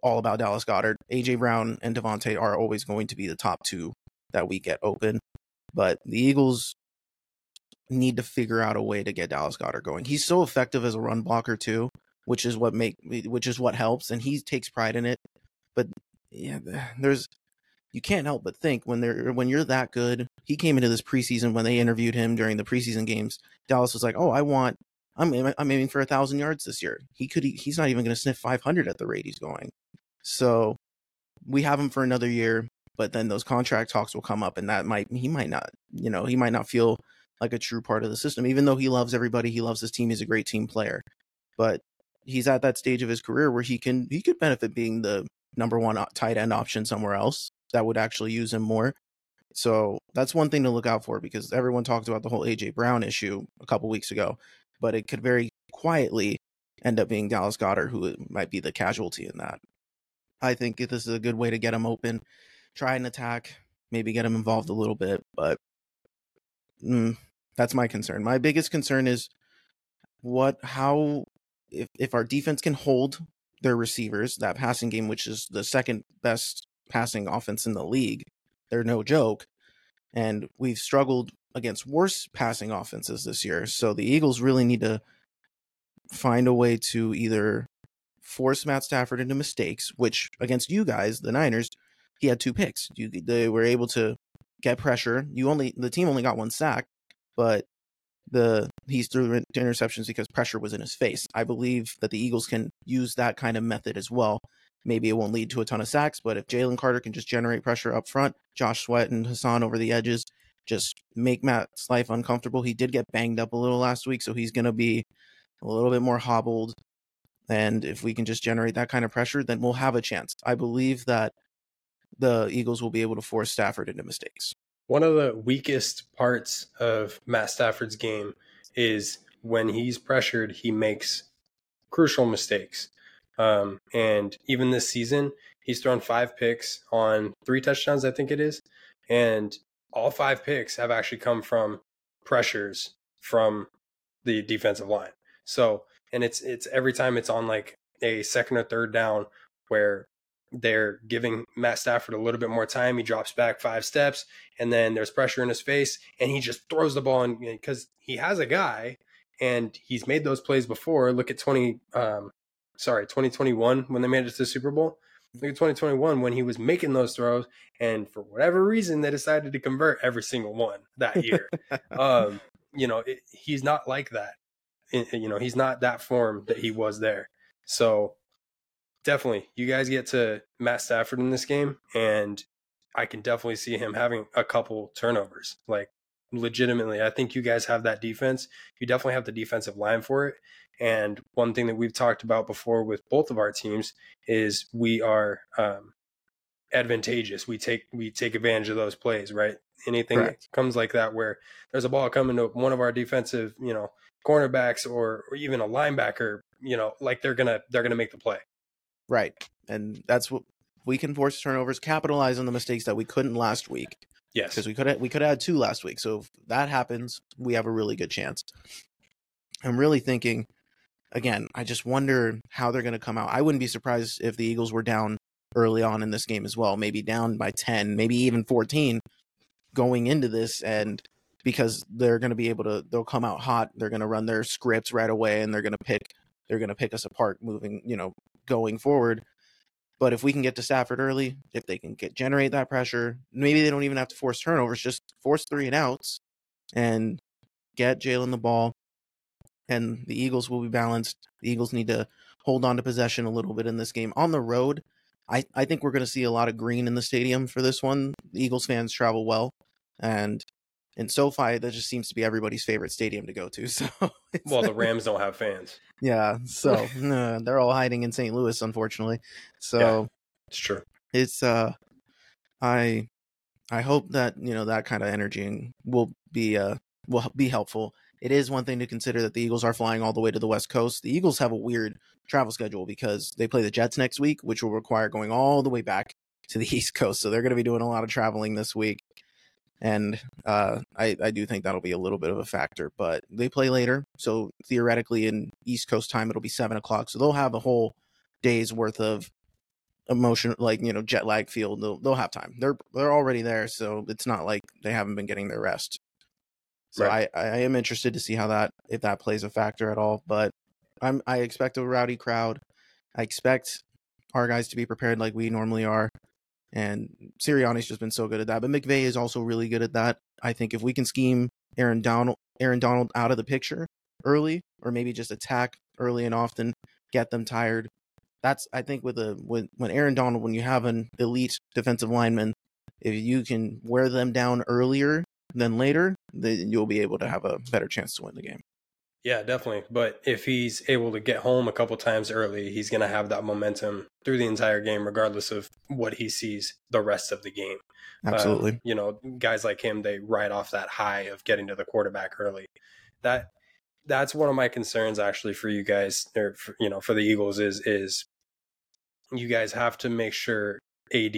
all about Dallas Goedert. AJ Brown and DeVonta are always going to be the top two that we get open. But the Eagles, need to figure out a way to get Dallas Goedert going. He's so effective as a run blocker too, which is what make which is what helps, and he takes pride in it. But yeah, there's you can't help but think when they're when you're that good. He came into this preseason when they interviewed him during the preseason games. Dallas was like, "Oh, I want I'm I'm aiming for a thousand yards this year. He could he's not even going to sniff 500 at the rate he's going. So we have him for another year, but then those contract talks will come up, and that might he might not you know he might not feel like a true part of the system, even though he loves everybody, he loves his team, he's a great team player, but he's at that stage of his career where he can he could benefit being the number one tight end option somewhere else that would actually use him more. So that's one thing to look out for because everyone talked about the whole AJ Brown issue a couple weeks ago but it could very quietly end up being Dallas Goedert who might be the casualty in that. I think this is a good way to get him open, try and attack, maybe get him involved a little bit, but mm, that's my concern. My biggest concern is what how if if our defense can hold their receivers, that passing game which is the second best passing offense in the league, they're no joke. And we've struggled against worse passing offenses this year. So the Eagles really need to find a way to either force Matt Stafford into mistakes, which against you guys, the Niners, he had two picks. You they were able to get pressure. You only the team only got one sack, but the he's threw interceptions because pressure was in his face. I believe that the Eagles can use that kind of method as well. Maybe it won't lead to a ton of sacks, but if Jalen Carter can just generate pressure up front, Josh Sweat and Haason over the edges, just make Matt's life uncomfortable. He did get banged up a little last week, so he's going to be a little bit more hobbled. And if we can just generate that kind of pressure, then we'll have a chance. I believe that the Eagles will be able to force Stafford into mistakes. One of the weakest parts of Matt Stafford's game is when he's pressured, he makes crucial mistakes. Um, and even this season, he's thrown five picks on three touchdowns, I think it is. And all five picks have actually come from pressures from the defensive line. So, and it's it's every time it's on like a second or third down where they're giving Matt Stafford a little bit more time. He drops back five steps, and then there's pressure in his face, and he just throws the ball in because he has a guy, and he's made those plays before. Look at twenty, um, sorry, twenty twenty one when they made it to the Super Bowl. Look at 2021 when he was making those throws, and for whatever reason, they decided to convert every single one that year. um, you know, it, he's not like that. You know, he's not that form that he was there. So definitely, you guys get to Matt Stafford in this game, and I can definitely see him having a couple turnovers. Like legitimately, I think you guys have that defense. You definitely have the defensive line for it. And one thing that we've talked about before with both of our teams is we are um, advantageous. We take we take advantage of those plays, right? Anything Correct. that comes like that where there's a ball coming to one of our defensive, you know, cornerbacks or or even a linebacker, you know, like they're gonna they're gonna make the play. Right. And that's what we can force turnovers, capitalize on the mistakes that we couldn't last week. Yes. Because we could have, we could have had two last week. So if that happens, we have a really good chance. I'm really thinking again, I just wonder how they're going to come out. I wouldn't be surprised if the Eagles were down early on in this game as well, maybe down by 10, maybe even 14 going into this and because they're going to be able to they'll come out hot, they're going to run their scripts right away and they're going to pick they're going to pick us apart moving, you know, going forward. But if we can get to Stafford early, if they can get generate that pressure, maybe they don't even have to force turnovers, just force three and outs and get Jalen the ball, and the Eagles will be balanced. The Eagles need to hold on to possession a little bit in this game. On the road, I, I think we're going to see a lot of green in the stadium for this one. The Eagles fans travel well, and in SoFi, that just seems to be everybody's favorite stadium to go to. So, well, the Rams don't have fans. Yeah, so uh, they're all hiding in St. Louis, unfortunately. So yeah, it's true. It's uh, I I hope that you know that kind of energy will be uh will be helpful it is one thing to consider that the Eagles are flying all the way to the West Coast. The Eagles have a weird travel schedule because they play the Jets next week, which will require going all the way back to the East Coast. So they're going to be doing a lot of traveling this week. And uh, I, I do think that'll be a little bit of a factor, but they play later. So theoretically, in East Coast time, it'll be seven o'clock. So they'll have a whole day's worth of emotion, like, you know, jet lag field. They'll, they'll have time. They're, they're already there. So it's not like they haven't been getting their rest. So right. I, I am interested to see how that if that plays a factor at all. But I'm I expect a rowdy crowd. I expect our guys to be prepared like we normally are. And Sirianni's just been so good at that. But McVay is also really good at that. I think if we can scheme Aaron Donald Aaron Donald out of the picture early, or maybe just attack early and often, get them tired. That's I think with a when when Aaron Donald, when you have an elite defensive lineman, if you can wear them down earlier than later, then you'll be able to have a better chance to win the game. Yeah, definitely. But if he's able to get home a couple times early, he's going to have that momentum through the entire game, regardless of what he sees the rest of the game. Uh, Absolutely. you know, guys like him, they ride off that high of getting to the quarterback early. That that's one of my concerns actually for you guys, or for, you know, for the Eagles is is you guys have to make sure AD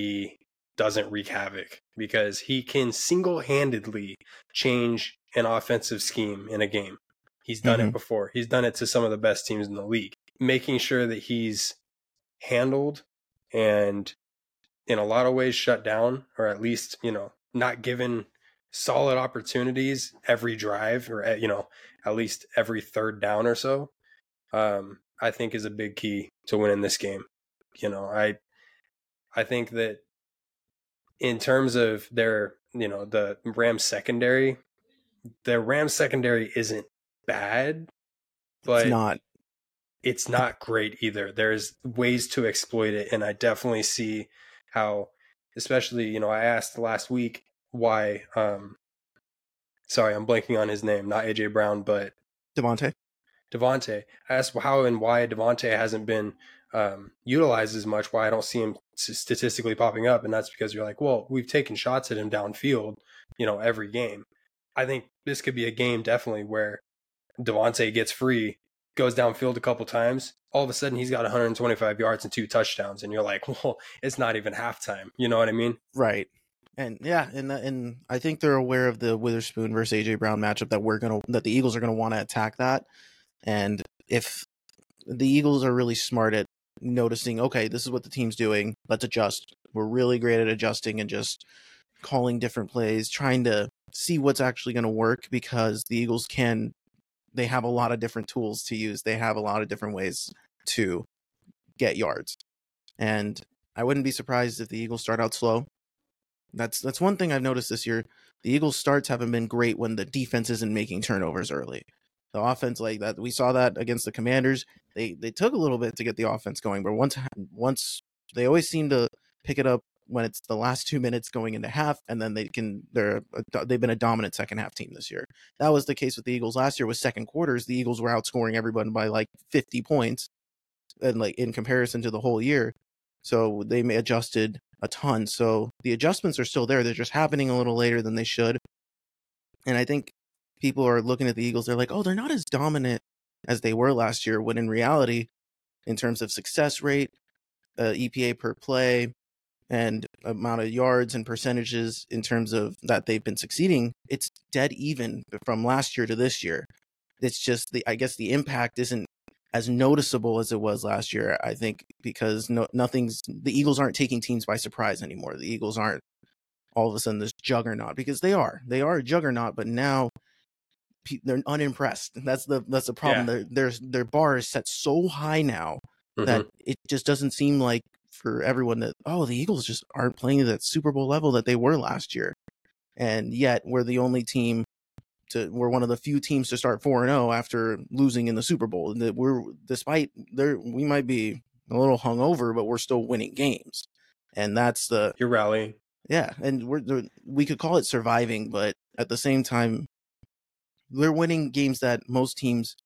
doesn't wreak havoc because he can single handedly change an offensive scheme in a game. He's done mm-hmm. it before. He's done it to some of the best teams in the league. Making sure that he's handled and in a lot of ways shut down, or at least, you know, not given solid opportunities every drive or, eh, you know, at least every third down or so, um, I think is a big key to winning this game. You know, I, I think that in terms of their, you know, the Rams secondary, the Rams secondary isn't bad, but it's not. It's not great either. There's ways to exploit it, and I definitely see how, especially you know, I asked last week why. um Sorry, I'm blanking on his name. Not AJ Brown, but DeVonta. DeVonta. I asked how and why DeVonta hasn't been um, utilized as much. Why I don't see him statistically popping up, and that's because you're like, well, we've taken shots at him downfield, you know, every game. I think this could be a game definitely where DeVonta gets free, goes downfield a couple times. All of a sudden, he's got 125 yards and two touchdowns, and you're like, well, it's not even halftime. You know what I mean? Right. And yeah, and uh, and I think they're aware of the Witherspoon versus AJ Brown matchup that we're gonna that the Eagles are gonna want to attack that. And if the Eagles are really smart at noticing, okay, this is what the team's doing, let's adjust. We're really great at adjusting and just calling different plays, trying to see what's actually going to work because the Eagles can they have a lot of different tools to use. They have a lot of different ways to get yards. And I wouldn't be surprised if the Eagles start out slow. That's that's one thing I've noticed this year. The Eagles starts haven't been great when the defense isn't making turnovers early. The offense like that we saw that against the Commanders. They they took a little bit to get the offense going, but once once they always seem to pick it up when it's the last two minutes going into half, and then they can they're they've been a dominant second half team this year. That was the case with the Eagles last year. With second quarters, the Eagles were outscoring everyone by like 50 points, and like in comparison to the whole year. So they adjusted a ton. So the adjustments are still there. They're just happening a little later than they should. And I think people are looking at the Eagles. They're like, oh, they're not as dominant as they were last year. When in reality, in terms of success rate, uh, EPA per play, and amount of yards and percentages in terms of that they've been succeeding, it's dead even from last year to this year. It's just the I guess the impact isn't as noticeable as it was last year. I think because no nothing's the Eagles aren't taking teams by surprise anymore. The Eagles aren't all of a sudden this juggernaut because they are they are a juggernaut, but now they're unimpressed. That's the that's the problem. Yeah. Their their their bar is set so high now mm-hmm. that it just doesn't seem like for everyone that oh the Eagles just aren't playing at that Super Bowl level that they were last year, and yet we're the only team to we're one of the few teams to start four and zero oh after losing in the Super Bowl. That we're despite there we might be a little hungover, but we're still winning games, and that's the you're rallying. Yeah, and we're we could call it surviving, but at the same time, we're winning games that most teams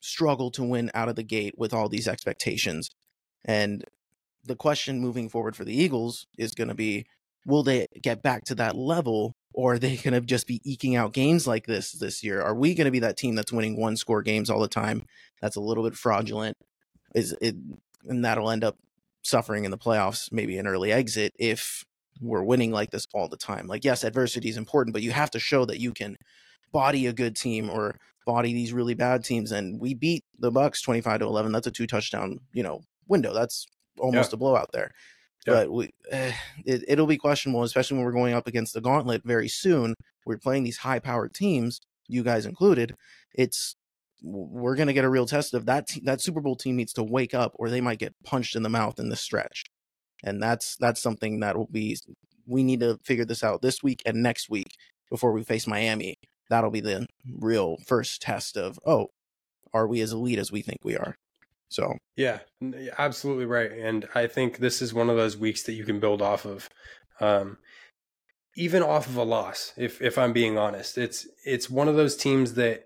struggle to win out of the gate with all these expectations. And the question moving forward for the Eagles is going to be will they get back to that level or are they going to just be eking out games like this this year? Are we going to be that team that's winning one score games all the time? That's a little bit fraudulent. Is it and that'll end up suffering in the playoffs, maybe an early exit if we're winning like this all the time. Like yes, adversity is important, but you have to show that you can body a good team or body these really bad teams and we beat the Bucks 25 to 11. That's a two touchdown, you know, window. That's almost yeah. a blowout there. Yeah. But we, uh, it, it'll be questionable, especially when we're going up against the gauntlet very soon. We're playing these high powered teams. you guys included, it's we're going to get a real test of that. Te- that Super Bowl team needs to wake up, or they might get punched in the mouth in the stretch, and that's that's something that will be. We need to figure this out this week and next week before we face Miami. That'll be the real first test of oh, are we as elite as we think we are? So yeah, absolutely right. And I think this is one of those weeks that you can build off of. Um, even off of a loss, if if I'm being honest, it's it's one of those teams that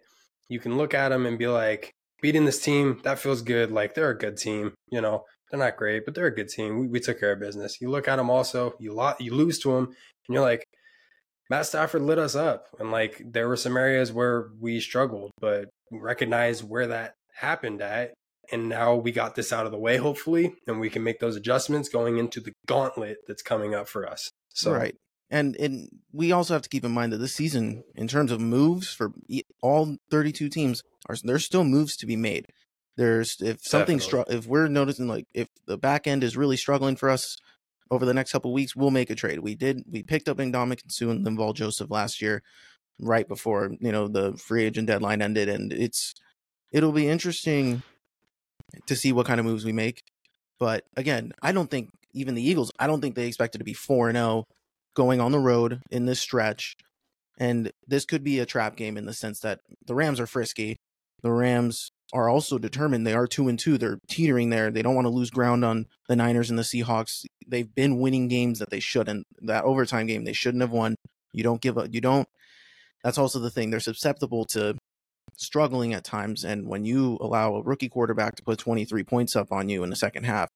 you can look at them and be like, beating this team, that feels good. Like they're a good team. You know, they're not great, but they're a good team. We, we took care of business. You look at them also, you lot, you lose to them, and you're like, Matt Stafford lit us up, and like there were some areas where we struggled, but recognize where that happened at, and now we got this out of the way, hopefully, and we can make those adjustments going into the gauntlet that's coming up for us. So right. And and we also have to keep in mind that this season, in terms of moves for all 32 teams, are there's still moves to be made. There's if something str- if we're noticing like if the back end is really struggling for us over the next couple weeks, we'll make a trade. We did we picked up Ndamukong Suh and Linval Joseph last year, right before you know the free agent deadline ended, and it's it'll be interesting to see what kind of moves we make. But again, I don't think even the Eagles, I don't think they expected to be 4 0 going on the road in this stretch. And this could be a trap game in the sense that the Rams are frisky. The Rams are also determined. They are two and two. They're teetering there. They don't want to lose ground on the Niners and the Seahawks. They've been winning games that they shouldn't. That overtime game they shouldn't have won. You don't give up. You don't. That's also the thing. They're susceptible to struggling at times. And when you allow a rookie quarterback to put 23 points up on you in the second half,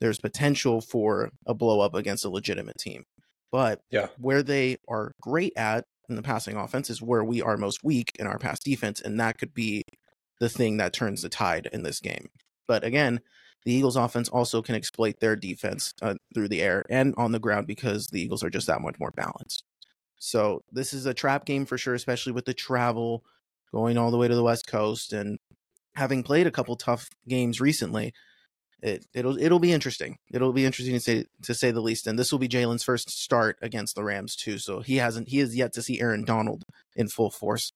there's potential for a blow up against a legitimate team. But yeah. where they are great at in the passing offense is where we are most weak in our pass defense. And that could be the thing that turns the tide in this game. But again, the Eagles offense also can exploit their defense uh, through the air and on the ground because the Eagles are just that much more balanced. So this is a trap game for sure, especially with the travel going all the way to the West Coast and having played a couple tough games recently it it'll it'll be interesting. It'll be interesting to say to say the least. And this will be Jalen's first start against the Rams too. So he hasn't he has yet to see Aaron Donald in full force.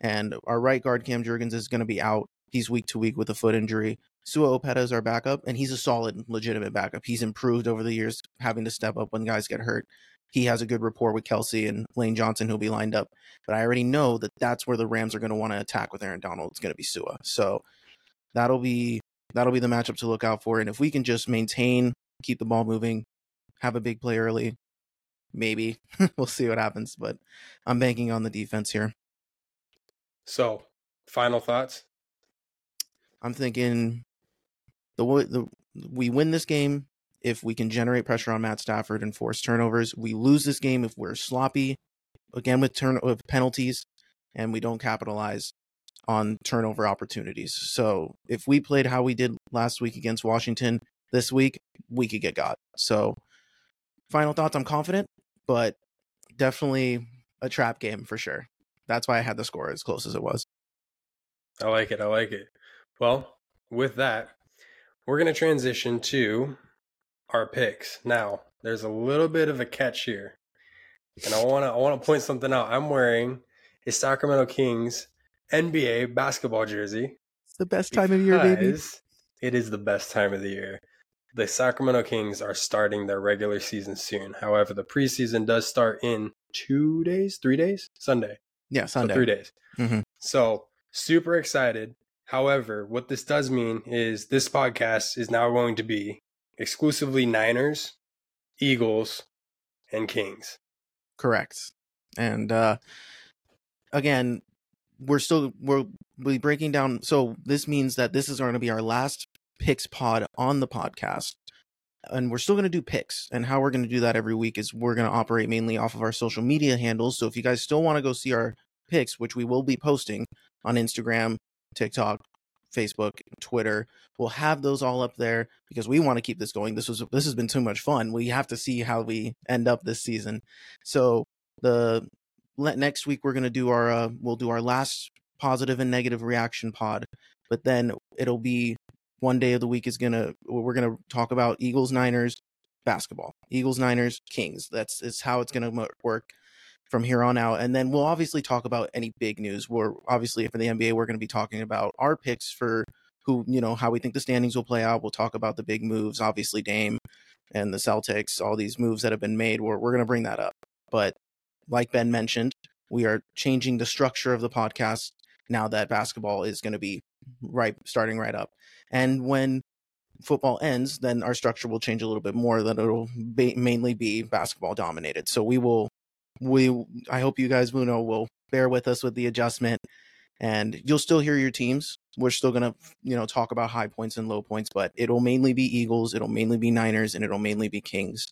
And our right guard Cam Jurgens is going to be out. He's week to week with a foot injury. Sua Opeta is our backup, and he's a solid, legitimate backup. He's improved over the years, having to step up when guys get hurt. He has a good rapport with Kelce and Lane Johnson, who'll be lined up. But I already know that that's where the Rams are going to want to attack with Aaron Donald. It's going to be Sua. So that'll be that'll be the matchup to look out for. And if we can just maintain, keep the ball moving, have a big play early, maybe we'll see what happens. But I'm banking on the defense here. So, final thoughts? I'm thinking the the we win this game if we can generate pressure on Matt Stafford and force turnovers. We lose this game if we're sloppy, again with turn with penalties, and we don't capitalize on turnover opportunities. So if we played how we did last week against Washington this week, we could get got. So final thoughts, I'm confident, but definitely a trap game for sure. That's why I had the score as close as it was. I like it. I like it. Well, with that, we're going to transition to our picks. Now, there's a little bit of a catch here. And I want to I want to point something out. I'm wearing a Sacramento Kings NBA basketball jersey. It's the best time of year, baby. It is the best time of the year. The Sacramento Kings are starting their regular season soon. However, the preseason does start in two days, three days, Sunday. Yeah, Sunday. So three days. Mm-hmm. So super excited. However, what this does mean is this podcast is now going to be exclusively Niners, Eagles, and Kings. Correct. And uh, again, we're still we're be breaking down. So this means that this is going to be our last picks pod on the podcast, and we're still going to do picks. And how we're going to do that every week is we're going to operate mainly off of our social media handles. So if you guys still want to go see our picks, which we will be posting on Instagram, TikTok, Facebook, Twitter. We'll have those all up there because we want to keep this going. This was this has been too much fun. We have to see how we end up this season. So the next week we're going to do our uh, we'll do our last positive and negative reaction pod but then it'll be one day of the week is gonna we're gonna talk about eagles niners basketball eagles niners kings that's is how it's gonna work from here on out. And then we'll obviously talk about any big news. We're obviously for the NBA, we're going to be talking about our picks for who, you know, how we think the standings will play out. We'll talk about the big moves, obviously Dame and the Celtics, all these moves that have been made. We're, we're going to bring that up. But like Ben mentioned, we are changing the structure of the podcast now that basketball is going to be right starting right up. And when football ends, then our structure will change a little bit more. That it'll be, mainly be basketball dominated. So we will, we I hope you guys know will bear with us with the adjustment, and you'll still hear your teams. We're still gonna you know talk about high points and low points, but it'll mainly be Eagles, it'll mainly be Niners, and it'll mainly be Kings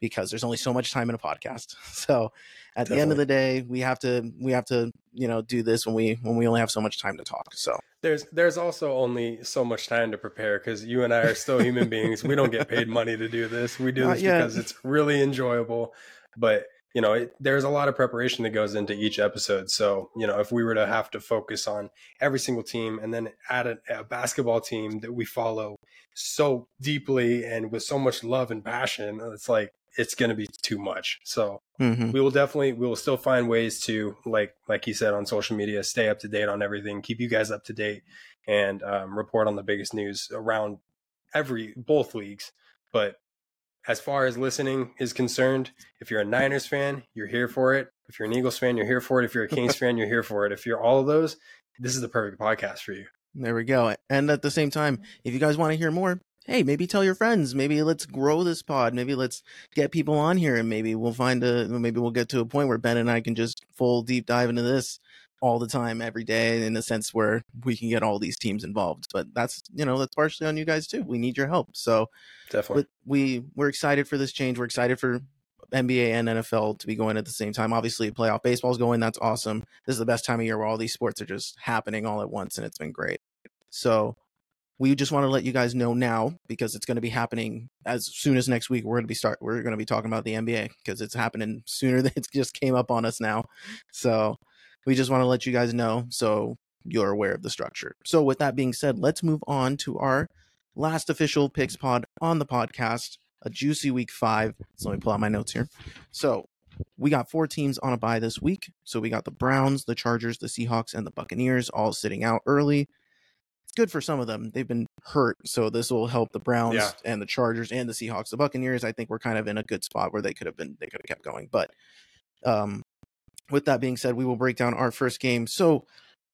because there's only so much time in a podcast. So at Definitely. the end of the day, we have to we have to you know do this when we when we only have so much time to talk. So there's there's also only so much time to prepare because you and I are still human beings. We don't get paid money to do this. We do this because it's really enjoyable. But you know, it, there's a lot of preparation that goes into each episode. So you know, if we were to have to focus on every single team and then add a, a basketball team that we follow so deeply and with so much love and passion, it's like it's going to be too much. So mm-hmm. we will definitely we will still find ways to like like you said on social media, stay up to date on everything, keep you guys up to date, and um, report on the biggest news around every both leagues. But as far as listening is concerned, if you're a Niners fan, you're here for it. If you're an Eagles fan, you're here for it. If you're a Kings fan, you're here for it. If you're all of those, this is the perfect podcast for you. There we go. And at the same time, if you guys want to hear more, hey, maybe tell your friends. Maybe let's grow this pod. Maybe let's get people on here, and maybe we'll find a. Maybe we'll get to a point where Ben and I can just full deep dive into this all the time, every day, in a sense where we can get all these teams involved. But that's you know that's partially on you guys too. We need your help. So definitely, we we're excited for this change. We're excited for NBA and NFL to be going at the same time. Obviously, playoff baseball's going. That's awesome. This is the best time of year where all these sports are just happening all at once, and it's been great. So we just want to let you guys know now because it's going to be happening as soon as next week. We're going to be start. We're going to be talking about the NBA because it's happening sooner than it just came up on us now. So we just want to let you guys know so you're aware of the structure. So with that being said, let's move on to our last official picks pod on the podcast. A juicy week five. So let me pull out my notes here. So we got four teams on a bye this week. So we got the Browns, the Chargers, the Seahawks, and the Buccaneers all sitting out early It's good for some of them. They've been hurt, so this will help the Browns yeah. and the Chargers and the Seahawks. The Buccaneers, I think, we're kind of in a good spot where they could have been they could have kept going. But um, with that being said, we will break down our first game. So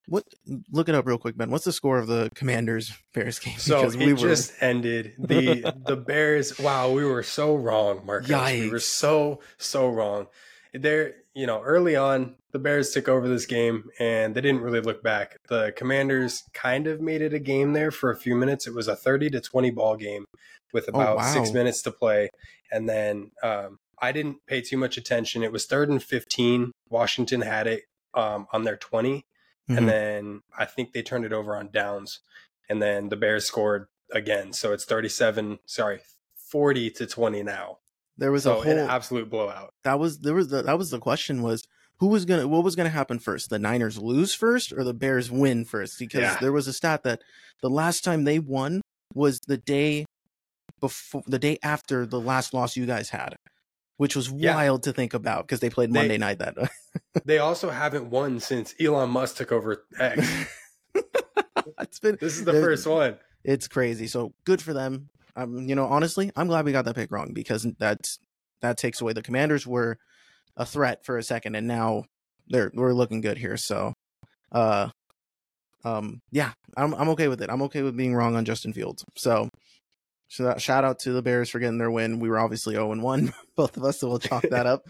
what look it up real quick, Ben. What's the score of the Commanders Bears game? So because we it were... just ended. The the Bears, wow, we were so wrong, Marcos. Yikes. We were so, so wrong. There, you know, early on, the Bears took over this game and they didn't really look back. The Commanders kind of made it a game there for a few minutes. It was a 30 to 20 ball game with oh, about oh, wow. six minutes to play. And then um, I didn't pay too much attention. It was third and 15. Washington had it um, on their 20. Mm-hmm. And then I think they turned it over on downs. And then the Bears scored again. So it's 37, sorry, 40 to 20 now. There was so a whole an absolute blowout. That was there was the, that was the question was who was gonna what was gonna happen first? The Niners lose first or the Bears win first? Because yeah. there was a stat that the last time they won was the day before the day after the last loss you guys had, which was yeah. wild to think about because they played Monday they, night that. they also haven't won since Elon Musk took over X. it's been this is the first one. It's crazy. So good for them. Um, you know, honestly, I'm glad we got that pick wrong because that's that takes away the Commanders were a threat for a second, and now they're we're looking good here. So, uh, um, yeah, I'm I'm okay with it. I'm okay with being wrong on Justin Fields. So, so that shout out to the Bears for getting their win. We were obviously 0 and 1, both of us, so we'll chalk that up.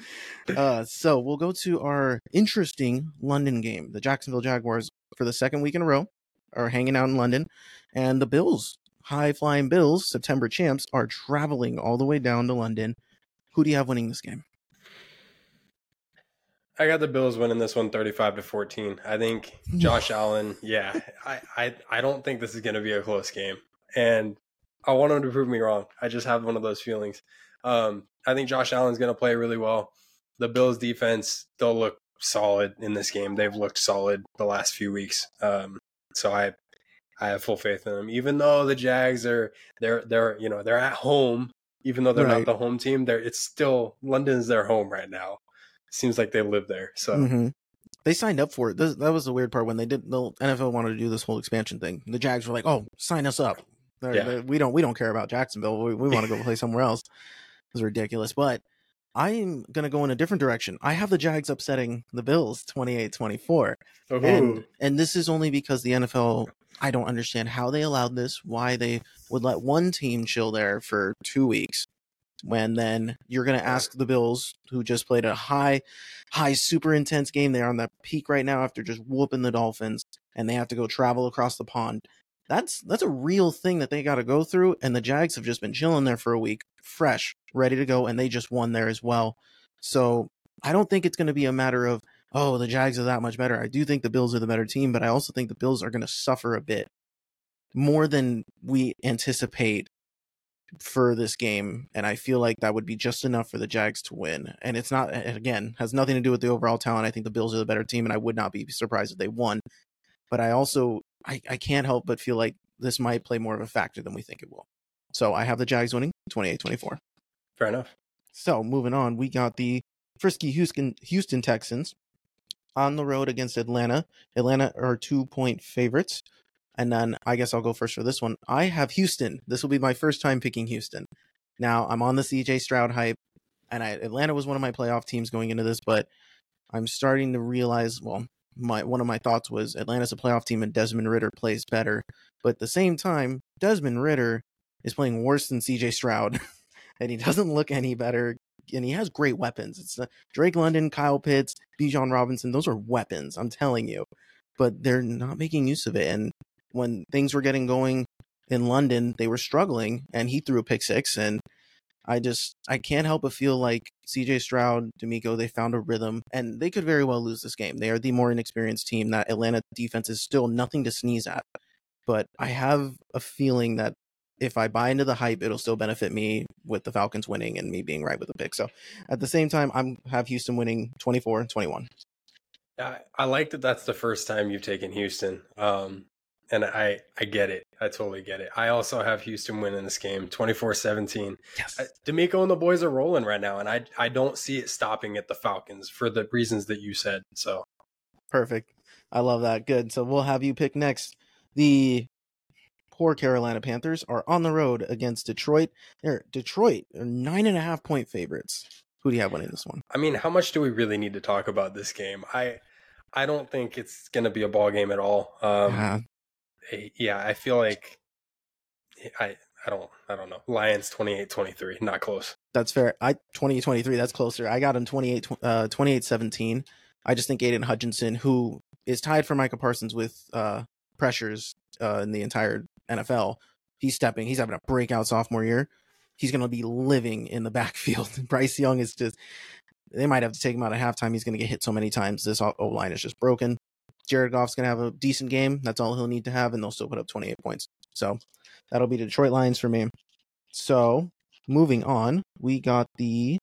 Uh, so we'll go to our interesting London game. The Jacksonville Jaguars for the second week in a row are hanging out in London, and the Bills, high flying Bills, September champs, are traveling all the way down to London. Who do you have winning this game? I got the Bills winning this one 35 to 14. I think Josh Allen, yeah, I, I, I don't think this is going to be a close game. And I want him to prove me wrong. I just have one of those feelings. Um, I think Josh Allen's going to play really well. The Bills defense, they'll look solid in this game. They've looked solid the last few weeks. Um, so I, I have full faith in them. Even though the Jags are, they're, they're, you know, they're at home. Even though they're right. not the home team, they're, it's still London's their home right now. seems like they live there. So mm-hmm. they signed up for it. This, that was the weird part when they did. The NFL wanted to do this whole expansion thing. The Jags were like, "Oh, sign us up." They're, yeah. They're, we don't we don't care about Jacksonville. We, we want to go play somewhere else. It was ridiculous, but I'm going to go in a different direction. I have the Jags upsetting the Bills 28-24. And and this is only because the NFL I don't understand how they allowed this, why they would let one team chill there for 2 weeks when then you're going to ask the Bills who just played a high high super intense game they're on the peak right now after just whooping the Dolphins and they have to go travel across the pond. That's that's a real thing that they got to go through and the Jags have just been chilling there for a week, fresh, ready to go and they just won there as well. So, I don't think it's going to be a matter of oh, the Jags are that much better. I do think the Bills are the better team, but I also think the Bills are going to suffer a bit more than we anticipate for this game, and I feel like that would be just enough for the Jags to win. And it's not, again, has nothing to do with the overall talent. I think the Bills are the better team, and I would not be surprised if they won. But I also, I, I can't help but feel like this might play more of a factor than we think it will. So I have the Jags winning 28 24. Fair enough. So moving on, we got the frisky Houston, Houston Texans on the road against Atlanta. Atlanta are two point favorites. And then I guess I'll go first for this one. I have Houston. This will be my first time picking Houston. Now I'm on the CJ Stroud hype, and I, Atlanta was one of my playoff teams going into this, but I'm starting to realize. Well, my one of my thoughts was Atlanta's a playoff team, and Desmond Ridder plays better. But at the same time, Desmond Ridder is playing worse than CJ Stroud, and he doesn't look any better. And he has great weapons. It's uh, Drake London, Kyle Pitts, Bijan Robinson. Those are weapons. I'm telling you, but they're not making use of it. And when things were getting going in London, they were struggling, and he threw a pick six. And I just I can't help but feel like CJ Stroud, DeMeco, they found a rhythm, and they could very well lose this game. They are the more inexperienced team. That Atlanta defense is still nothing to sneeze at. But I have a feeling that if I buy into the hype, it'll still benefit me with the Falcons winning and me being right with the pick. So at the same time, I'm have Houston winning 24-21. I, I like that that's the first time you've taken Houston. Um, and I I get it. I totally get it. I also have Houston winning this game 24-17. Yes. DeMeco and the boys are rolling right now and I I don't see it stopping at the Falcons for the reasons that you said. So Perfect. I love that. Good. So we'll have you pick next. The poor Carolina Panthers are on the road against Detroit. They're Detroit are nine and a half point favorites. Who do you have winning this one? I mean, how much do we really need to talk about this game? I I don't think it's going to be a ball game at all. Um, yeah yeah, I feel like I I don't I don't know. Lions 28-23, not close. That's fair. I 2023, that's closer. I got him 28 uh 28-17. I just think Aidan Hutchinson who is tied for Micah Parsons with uh pressures uh in the entire NFL. He's stepping. He's having a breakout sophomore year. He's going to be living in the backfield. Bryce Young is just they might have to take him out at halftime. He's going to get hit so many times. This O line is just broken. Jared Goff's going to have a decent game. That's all he'll need to have, and they'll still put up 28 points. So that'll be the Detroit Lions for me. So moving on, we got the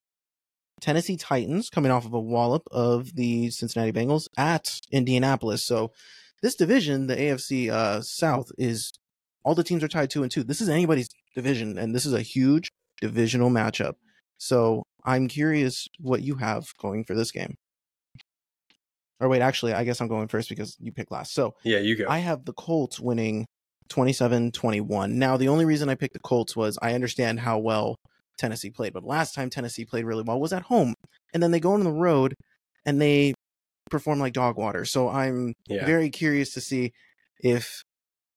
Tennessee Titans coming off of a wallop of the Cincinnati Bengals at Indianapolis. So this division, the AFC uh, South, is all the teams are tied two and two. This is anybody's division, and this is a huge divisional matchup. So I'm curious what you have going for this game. Or wait, actually, I guess I'm going first because you picked last. So yeah, you go. I have the Colts winning 27-21. Now, the only reason I picked the Colts was I understand how well Tennessee played, but last time Tennessee played really well was at home, and then they go on the road and they perform like dog water. So I'm yeah. very curious to see if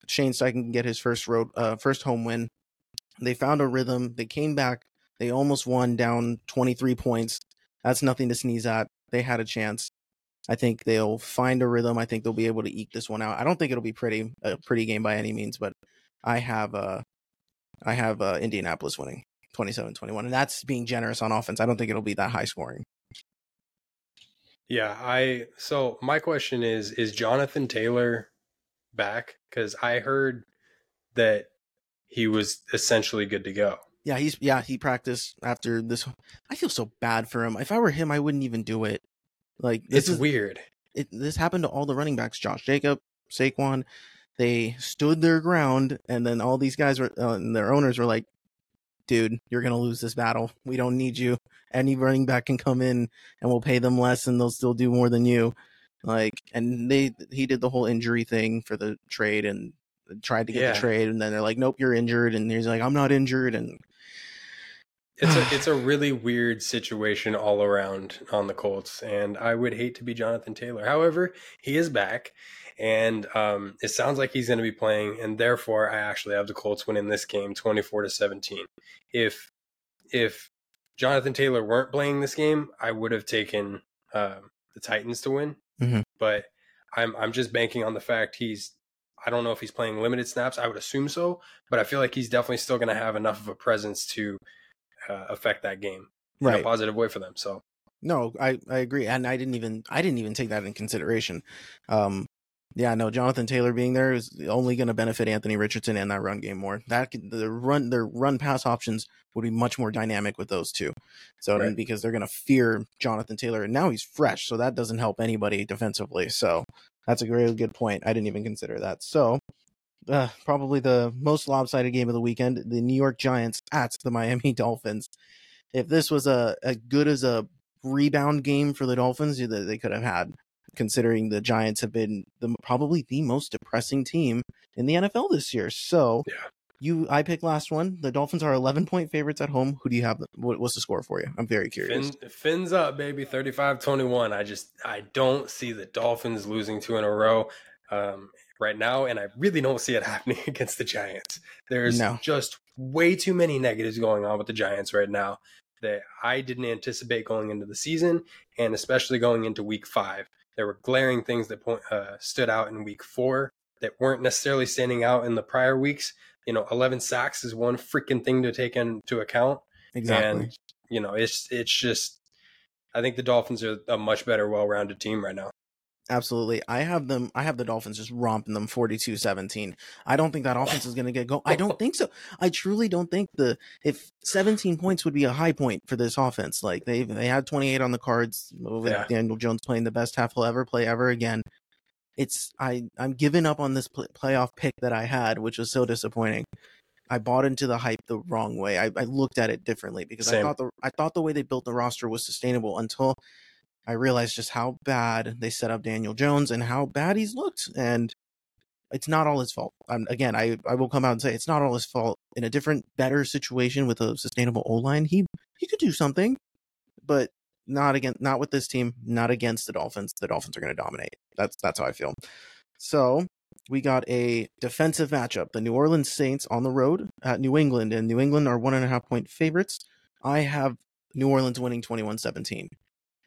Shane Steichen can get his first road, uh, first home win. They found a rhythm. They came back. They almost won down 23 points. That's nothing to sneeze at. They had a chance. I think they'll find a rhythm. I think they'll be able to eke this one out. I don't think it'll be pretty a pretty game by any means, but I have uh I have uh, Indianapolis winning 27-21 and that's being generous on offense. I don't think it'll be that high scoring. Yeah, I so my question is is Jonathan Taylor back cuz I heard that he was essentially good to go. Yeah, he's yeah, he practiced after this. I feel so bad for him. If I were him, I wouldn't even do it. Like it's is, weird. It, this happened to all the running backs: Josh Jacob, Saquon. They stood their ground, and then all these guys were, uh, and their owners were like, dude, you're gonna lose this battle. We don't need you. Any running back can come in and we'll pay them less and they'll still do more than you. Like, and they he did the whole injury thing for the trade and tried to get yeah. the trade, and then they're like, nope, you're injured, and he's like, I'm not injured, and it's a it's a really weird situation all around on the Colts, and I would hate to be Jonathan Taylor. However, he is back, and um, it sounds like he's going to be playing, and therefore, I actually have the Colts winning this game, twenty four to seventeen. If if Jonathan Taylor weren't playing this game, I would have taken uh, the Titans to win, mm-hmm. but I'm I'm just banking on the fact he's. I don't know if he's playing limited snaps. I would assume so, but I feel like he's definitely still going to have enough of a presence to uh, affect that game right. in a positive way for them. So no, I, I agree, and I didn't even I didn't even take that in consideration. Um, yeah, no, Jonathan Taylor being there is only going to benefit Anthony Richardson and that run game more. That the run their run pass options would be much more dynamic with those two. So right. because they're going to fear Jonathan Taylor, and now he's fresh, so that doesn't help anybody defensively. So that's a really good point. I didn't even consider that. So uh, probably the most lopsided game of the weekend the New York Giants at the Miami Dolphins. If this was a as good as a rebound game for the Dolphins that they could have had, considering the Giants have been the probably the most depressing team in the NFL this year. So, yeah. you I picked last one. The Dolphins are 11 point favorites at home. Who do you have? What, what's the score for you? I'm very curious. Fin, fins up, baby. 35-21. I just I don't see the Dolphins losing two in a row. Um, right now, and I really don't see it happening against the Giants. There's no. just way too many negatives going on with the Giants right now that I didn't anticipate going into the season, and especially going into Week Five. There were glaring things that point, uh, stood out in Week Four that weren't necessarily standing out in the prior weeks. You know, 11 sacks is one freaking thing to take into account. Exactly. And you know, it's it's just I think the Dolphins are a much better, well-rounded team right now. Absolutely. I have them I have the Dolphins just romping them 42-17. I don't think that offense is going to get go. I don't think so. I truly don't think the if 17 points would be a high point for this offense. Like they they had 28 on the cards with yeah. Daniel Jones playing the best half he'll ever play ever again. It's I I'm giving up on this play, playoff pick that I had, which was so disappointing. I bought into the hype the wrong way. I, I looked at it differently because Same. I thought the I thought the way they built the roster was sustainable until I realized just how bad they set up Daniel Jones and how bad he's looked. And it's not all his fault. Um, again, I, I will come out and say it's not all his fault. In a different, better situation with a sustainable O line, he he could do something, but not again, not with this team, not against the Dolphins. The Dolphins are going to dominate. That's that's how I feel. So we got a defensive matchup: the New Orleans Saints on the road at New England, and New England are one and a half point favorites. I have New Orleans winning 21-17.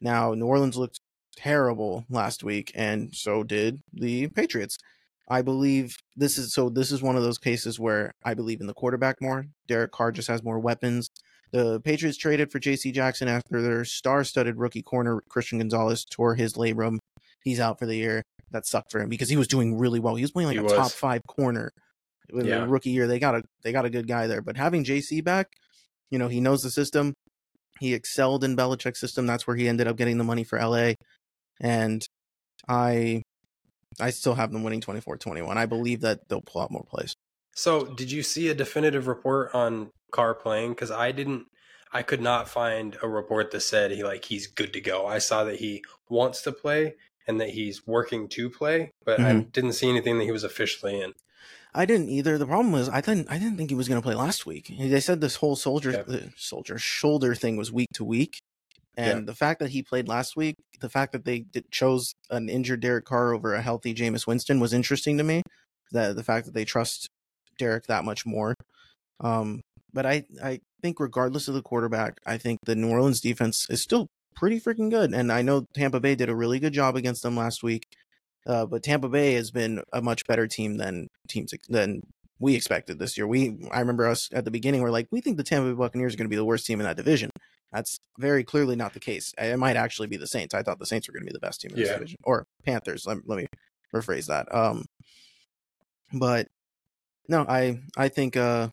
Now, New Orleans looked terrible last week, and so did the Patriots. I believe this is so. This is one of those cases where I believe in the quarterback more. Derek Carr just has more weapons. The Patriots traded for J.C. Jackson after their star-studded rookie corner Christian Gonzalez tore his labrum. He's out for the year. That sucked for him because he was doing really well. He was playing like he a was. top five corner with yeah. rookie year. They got a they got a good guy there. But having JC back, you know, he knows the system. He excelled in Belichick's system. That's where he ended up getting the money for LA. And I I still have them winning 24-21. I believe that they'll pull out more plays. So, did you see a definitive report on Carr playing? Because I didn't. I could not find a report that said he like he's good to go. I saw that he wants to play and that he's working to play, but mm-hmm. I didn't see anything that he was officially in. I didn't either. The problem was I didn't I didn't think he was going to play last week. They said this whole soldier yeah. Soldier shoulder thing was week to week, and yeah. the fact that he played last week, the fact that they did, chose an injured Derek Carr over a healthy Jameis Winston was interesting to me. That the fact that they trust Derek that much more. Um, but I I think regardless of the quarterback, I think the New Orleans defense is still pretty freaking good, and I know Tampa Bay did a really good job against them last week. Uh, but Tampa Bay has been a much better team than teams than we expected this year. We I remember us at the beginning we're like we think the Tampa Bay Buccaneers are going to be the worst team in that division. That's very clearly not the case. It might actually be the Saints. I thought the Saints were going to be the best team in yeah. this division, or Panthers. Let, let me rephrase that. Um, but no, I I think uh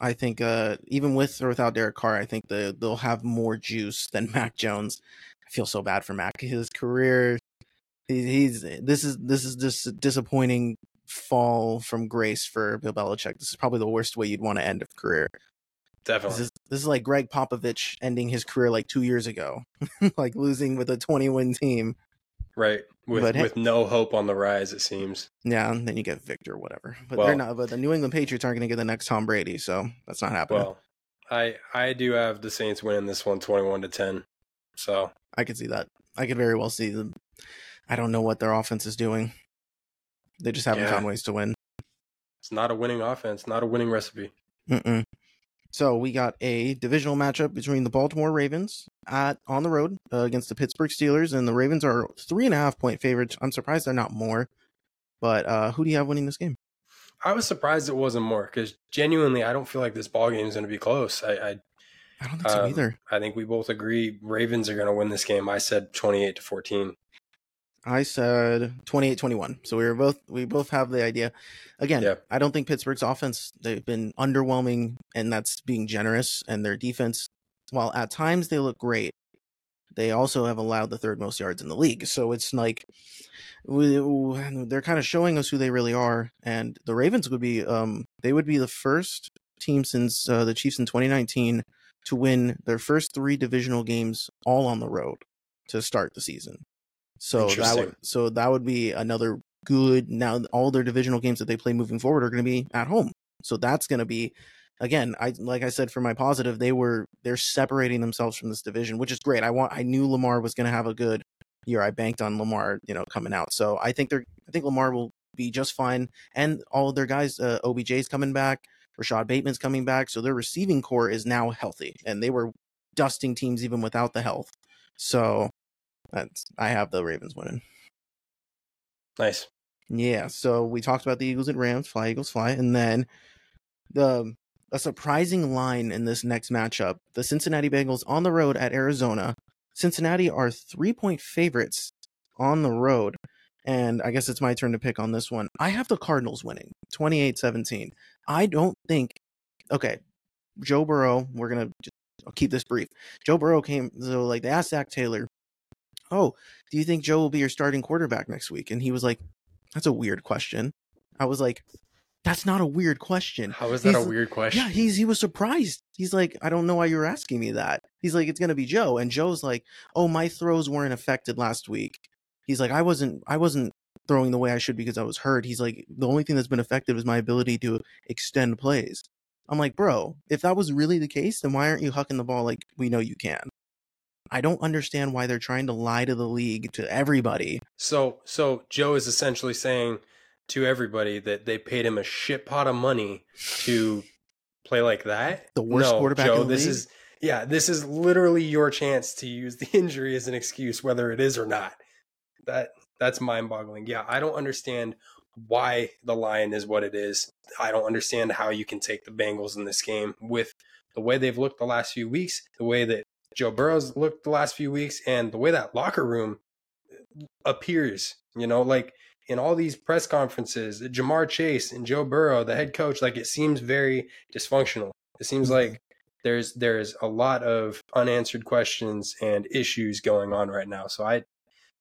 I think uh even with or without Derek Carr, I think the they'll have more juice than Mac Jones. I feel so bad for Mac. His career he's this is this is just disappointing fall from grace for Bill Belichick. This is probably the worst way you'd want to end a career. Definitely. This is, this is like Gregg Popovich ending his career like two years ago, like losing with a 20 win team. Right. With but, with no hope on the rise, it seems. Yeah, and then you get Victor, whatever. But well, they're not. But the New England Patriots aren't going to get the next Tom Brady, so that's not happening. Well, I I do have the Saints winning this one, 21 to ten. So I could see that. I could very well see them. I don't know what their offense is doing. They just haven't yeah. found ways to win. It's not a winning offense, not a winning recipe. Mm-mm. So we got a divisional matchup between the Baltimore Ravens at on the road uh, against the Pittsburgh Steelers, and the Ravens are three and a half point favorites. I'm surprised they're not more. But uh, who do you have winning this game? I was surprised it wasn't more because genuinely, I don't feel like this ball game is going to be close. I, I, I don't think um, so either. I think we both agree Ravens are going to win this game. I said 28 to 14. I said 28-21. So we were both we both have the idea. Again, yeah. I don't think Pittsburgh's offense they've been underwhelming and that's being generous and their defense while at times they look great, they also have allowed the third most yards in the league. So it's like they're kind of showing us who they really are and the Ravens would be um they would be the first team since uh, the Chiefs in 2019 to win their first 3 divisional games all on the road to start the season. So that would so that would be another good. Now all their divisional games that they play moving forward are going to be at home. So that's going to be again. I like I said for my positive, they were they're separating themselves from this division, which is great. I want I knew Lamar was going to have a good year. I banked on Lamar, you know, coming out. So I think they're I think Lamar will be just fine, and all of their guys, uh, OBJ's coming back. Rashod Bateman's coming back, so their receiving corps is now healthy, and they were dusting teams even without the health. So that's I have the Ravens winning. Nice. Yeah. So we talked about the Eagles and Rams, fly Eagles fly, and then the a surprising line in this next matchup: the Cincinnati Bengals on the road at Arizona. Cincinnati are three point favorites on the road. And I guess it's my turn to pick on this one. I have the Cardinals winning 28 17. I don't think, okay, Joe Burrow, we're going to keep this brief. Joe Burrow came, so like they asked Zac Taylor, oh, do you think Joe will be your starting quarterback next week? And he was like, that's a weird question. I was like, that's not a weird question. How is that he's, a weird question? Yeah, he's he was surprised. He's like, I don't know why you're asking me that. He's like, it's gonna be Joe, and Joe's like, oh, my throws weren't affected last week. He's like, I wasn't, I wasn't throwing the way I should because I was hurt. He's like, the only thing that's been affected is my ability to extend plays. I'm like, bro, if that was really the case, then why aren't you hucking the ball like we know you can? I don't understand why they're trying to lie to the league to everybody. So so Joe is essentially saying to everybody that they paid him a shit pot of money to play like that. The worst no, quarterback Joe, this league? is yeah, this is literally your chance to use the injury as an excuse, whether it is or not. That that's mind boggling. Yeah, I don't understand why the line is what it is. I don't understand how you can take the Bengals in this game with the way they've looked the last few weeks, the way that Joe Burrow's looked the last few weeks and the way that locker room appears, you know, like in all these press conferences, Ja'Marr Chase and Joe Burrow, the head coach, like it seems very dysfunctional. It seems mm-hmm. like there's there's a lot of unanswered questions and issues going on right now. So I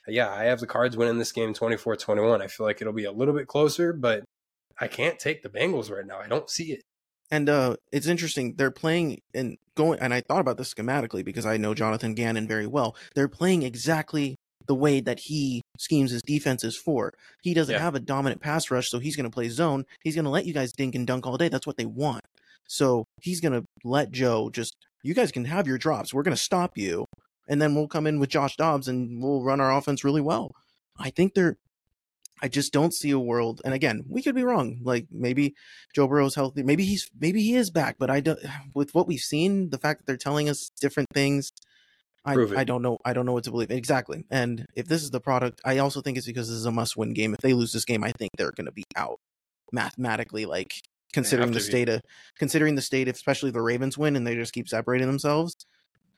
yeah, I have the cards winning this game 24-21. I feel like it'll be a little bit closer, but I can't take the Bengals right now. I don't see it. And uh, it's interesting. They're playing and going, and I thought about this schematically because I know Jonathan Gannon very well. They're playing exactly the way that he schemes his defenses for. He doesn't yeah. have a dominant pass rush, so he's going to play zone. He's going to let you guys dink and dunk all day. That's what they want. So he's going to let Joe just, you guys can have your drops. We're going to stop you. And then we'll come in with Josh Dobbs and we'll run our offense really well. I think they're I just don't see a world. And again, we could be wrong. Like maybe Joe Burrow's healthy. Maybe he's maybe he is back. But I don't. With what we've seen, the fact that they're telling us different things, I, I don't know. I don't know what to believe exactly. And if this is the product, I also think it's because this is a must-win game. If they lose this game, I think they're going to be out mathematically. Like considering the state of considering the state, especially the Ravens win, and they just keep separating themselves.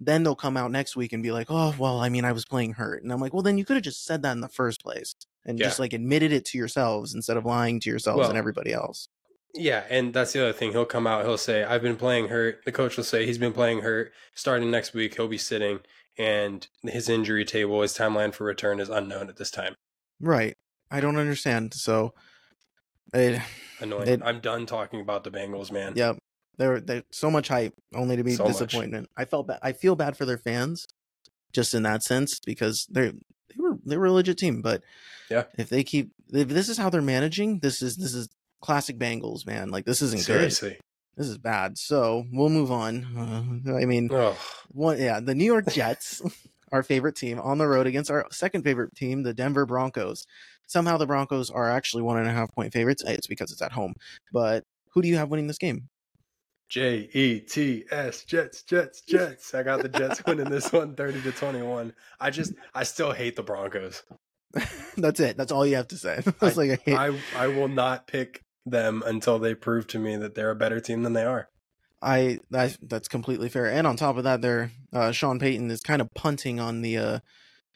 Then they'll come out next week and be like, "Oh, well, I mean, I was playing hurt," and I'm like, "Well, then you could have just said that in the first place." and yeah. just like admitted it to yourselves instead of lying to yourselves well, and everybody else. Yeah, and that's the other thing. He'll come out, he'll say, I've been playing hurt. The coach will say he's been playing hurt. Starting next week, he'll be sitting, and his injury table, his timeline for return is unknown at this time. Right. I don't understand. So, it, annoying. It, I'm done talking about the Bengals, man. Yep. They're they so much hype only to be so disappointment. Much. I felt bad. I feel bad for their fans, just in that sense because they're they were they were a legit team. But yeah, if they keep if this is how they're managing, this is this is classic Bengals, man. Like this isn't Seriously. good. This is bad. So we'll move on. Uh, I mean, one yeah, the New York Jets, our favorite team, on the road against our second favorite team, the Denver Broncos. Somehow the Broncos are actually one and a half point favorites. It's because it's at home. But who do you have winning this game? J E T S Jets Jets Jets. I got the Jets winning this one 30 to 21. I just I still hate the Broncos. That's it. That's all you have to say. I, like I, hate... I I will not pick them until they prove to me that they're a better team than they are. I, I that's completely fair. And on top of that, there uh, Sean Payton is kind of punting on the uh,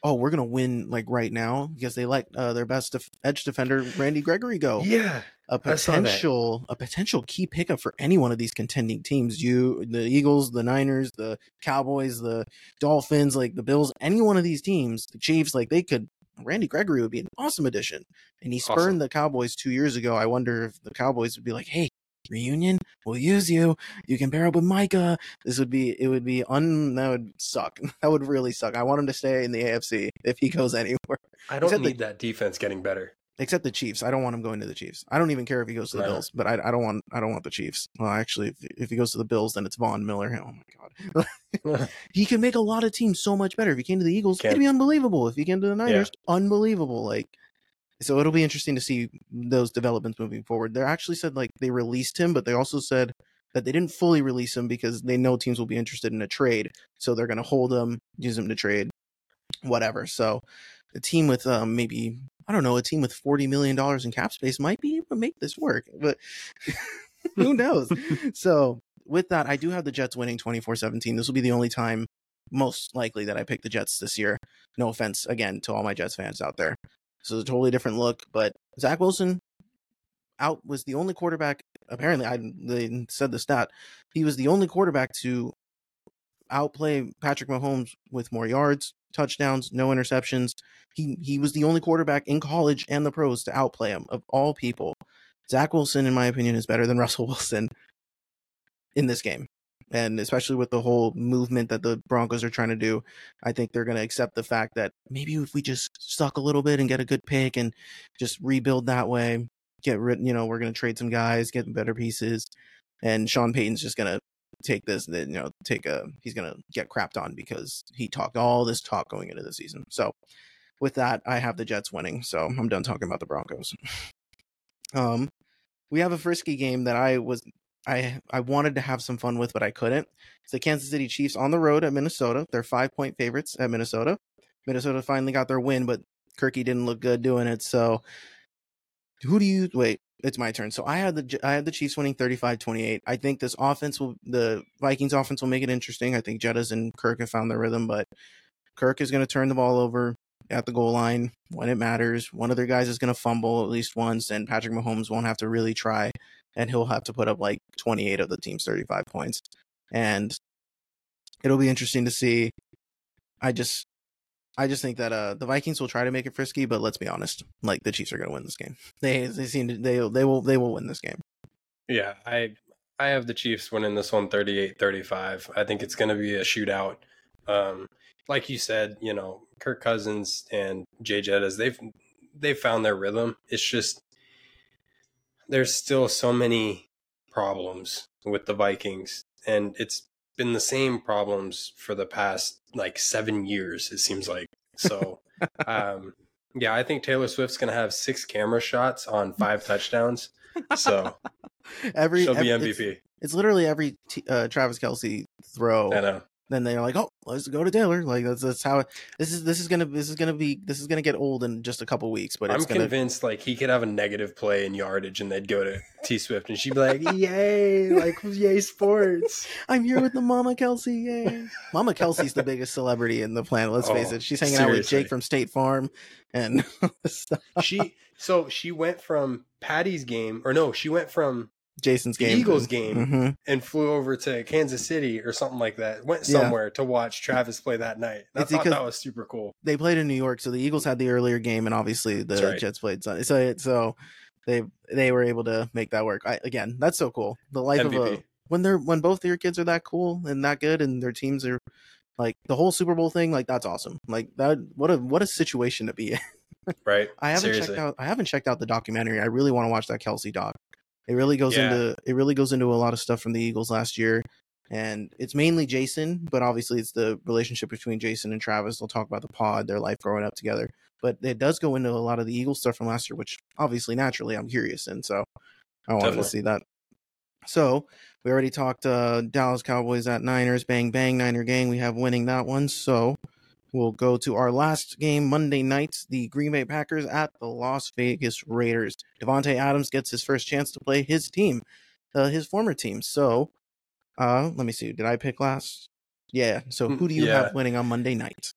oh we're gonna win like right now because they let uh, their best def- edge defender Randy Gregory go. Yeah, a potential a potential key pickup for any one of these contending teams. You the Eagles, the Niners, the Cowboys, the Dolphins, like the Bills, any one of these teams, the Chiefs, like they could Randy Gregory would be an awesome addition. And he spurned awesome. the Cowboys two years ago. I wonder if the Cowboys would be like, hey, reunion, we'll use you. You can pair up with Micah. This would be it would be un that would suck. That would really suck. I want him to stay in the AFC if he goes anywhere. I don't Except need the, that defense getting better except the Chiefs. I don't want him going to the Chiefs. I don't even care if he goes to the right. Bills, but I, I don't want I don't want the Chiefs. Well, actually, if, if he goes to the Bills, then it's Von Miller. Oh my god, he can make a lot of teams so much better. If he came to the Eagles, can. it'd be unbelievable. If he came to the Niners, yeah. unbelievable. Like, so it'll be interesting to see those developments moving forward. They actually said like they released him, but they also said that they didn't fully release him because they know teams will be interested in a trade, so they're going to hold him, use him to trade, whatever. So a team with um, maybe I don't know a team with forty million dollars in cap space might be able to make this work, but who knows? so with that, I do have the Jets winning 24-17. This will be the only time, most likely, that I pick the Jets this year. No offense again to all my Jets fans out there. This is a totally different look, but Zach Wilson out was the only quarterback. Apparently, I they said the stat. He was the only quarterback to outplay Patrick Mahomes with more yards, touchdowns, no interceptions. He he was the only quarterback in college and the pros to outplay him of all people. Zach Wilson, in my opinion, is better than Russell Wilson in this game. And especially with the whole movement that the Broncos are trying to do, I think they're going to accept the fact that maybe if we just suck a little bit and get a good pick and just rebuild that way, get rid, you know, we're going to trade some guys, get better pieces. And Sean Payton's just going to take this, then you know, take a, he's to get crapped on because he talked all this talk going into the season. So with that, I have the Jets winning. So I'm done talking about the Broncos. um, we have a frisky game that I was, I, I wanted to have some fun with, but I couldn't. It's the Kansas City Chiefs on the road at Minnesota. They're five point favorites at Minnesota. Minnesota finally got their win, but Kirky didn't look good doing it. So who do you wait? It's my turn. So I had the I had the Chiefs winning 35-28. I think this offense will the Vikings offense will make it interesting. I think Jettas and Kirk have found their rhythm, but Kirk is going to turn the ball over at the goal line when it matters. One of their guys is going to fumble at least once, and Patrick Mahomes won't have to really try, and he'll have to put up like 28 of the team's 35 points. And it'll be interesting to see. I just I just think that uh, the Vikings will try to make it frisky, but let's be honest, like the Chiefs are going to win this game. They they seem to, they they will they will win this game. Yeah, I I have the Chiefs winning this one 38-35. I think it's going to be a shootout. Um, like you said, you know, Kirk Cousins and Jay Jettas, they've they've found their rhythm. It's just there's still so many problems with the Vikings, and it's been the same problems for the past like seven years. It seems like so. um, yeah, I think Taylor Swift's gonna have six camera shots on five touchdowns. So every she'll be MVP. It's, it's literally every t- uh, Travis Kelce throw. I know then they're like, oh, let's go to Taylor. Like that's that's how it, this is. This is gonna this is gonna be this is gonna get old in just a couple weeks. But I'm gonna... convinced like he could have a negative play in yardage, and they'd go to T Swift, and she'd be like, yay, like yay sports. I'm here with the Mama Kelce. Yay, Mama Kelce's the biggest celebrity in the planet. Let's oh, face it. She's hanging seriously. out with Jake from State Farm, and she so she went from Patty's game, or no, she went from Jason's game, Eagles game, mm-hmm. and flew over to Kansas City or something like that. Went somewhere yeah. to watch Travis play that night. I it's thought that was super cool. They played in New York, so the Eagles had the earlier game, and obviously the right. Jets played Sunday. So so they they were able to make that work. I, again, that's so cool. The life MVP. of a when they're when both of your kids are that cool and that good and their teams are like the whole Super Bowl thing, like that's awesome. Like that what a what a situation to be in. right. I haven't Seriously. checked out I haven't checked out the documentary. I really want to watch that Kelce doc. It really goes yeah. into it really goes into a lot of stuff from the Eagles last year. And it's mainly Jason, but obviously it's the relationship between Jason and Travis. They'll talk about the pod, their life growing up together. But it does go into a lot of the Eagles stuff from last year, which obviously naturally I'm curious in. So I wanted Definitely. to see that. So we already talked uh, Dallas Cowboys at Niners, bang bang Niner gang. We have winning that one. So we'll go to our last game Monday night, the Green Bay Packers at the Las Vegas Raiders. Davante Adams gets his first chance to play his team, uh, his former team. So uh, let me see. Did I pick last? Yeah. So who do you yeah. have winning on Monday night?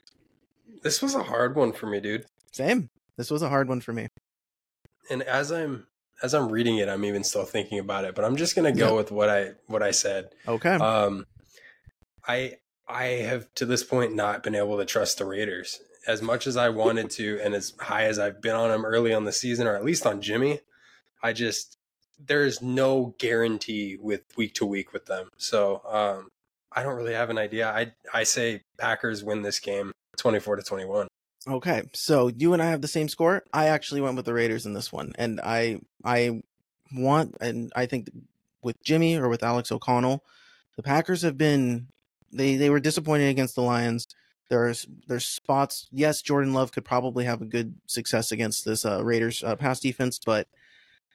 This was a hard one for me, dude. Same. This was a hard one for me. And as I'm as I'm reading it, I'm even still thinking about it, but I'm just gonna go yep. with what I what I said. Okay. Um, I I have to this point not been able to trust the Raiders as much as I wanted to, and as high as I've been on them early on the season, or at least on Jimmy. I just there's no guarantee with week to week with them, so um, I don't really have an idea. I I say Packers win this game, twenty four to twenty one. Okay, so you and I have the same score. I actually went with the Raiders in this one, and I I want and I think with Jimmy or with Alex O'Connell, the Packers have been they they were disappointed against the Lions. There's there's spots. Yes, Jordan Love could probably have a good success against this uh, Raiders uh, pass defense, but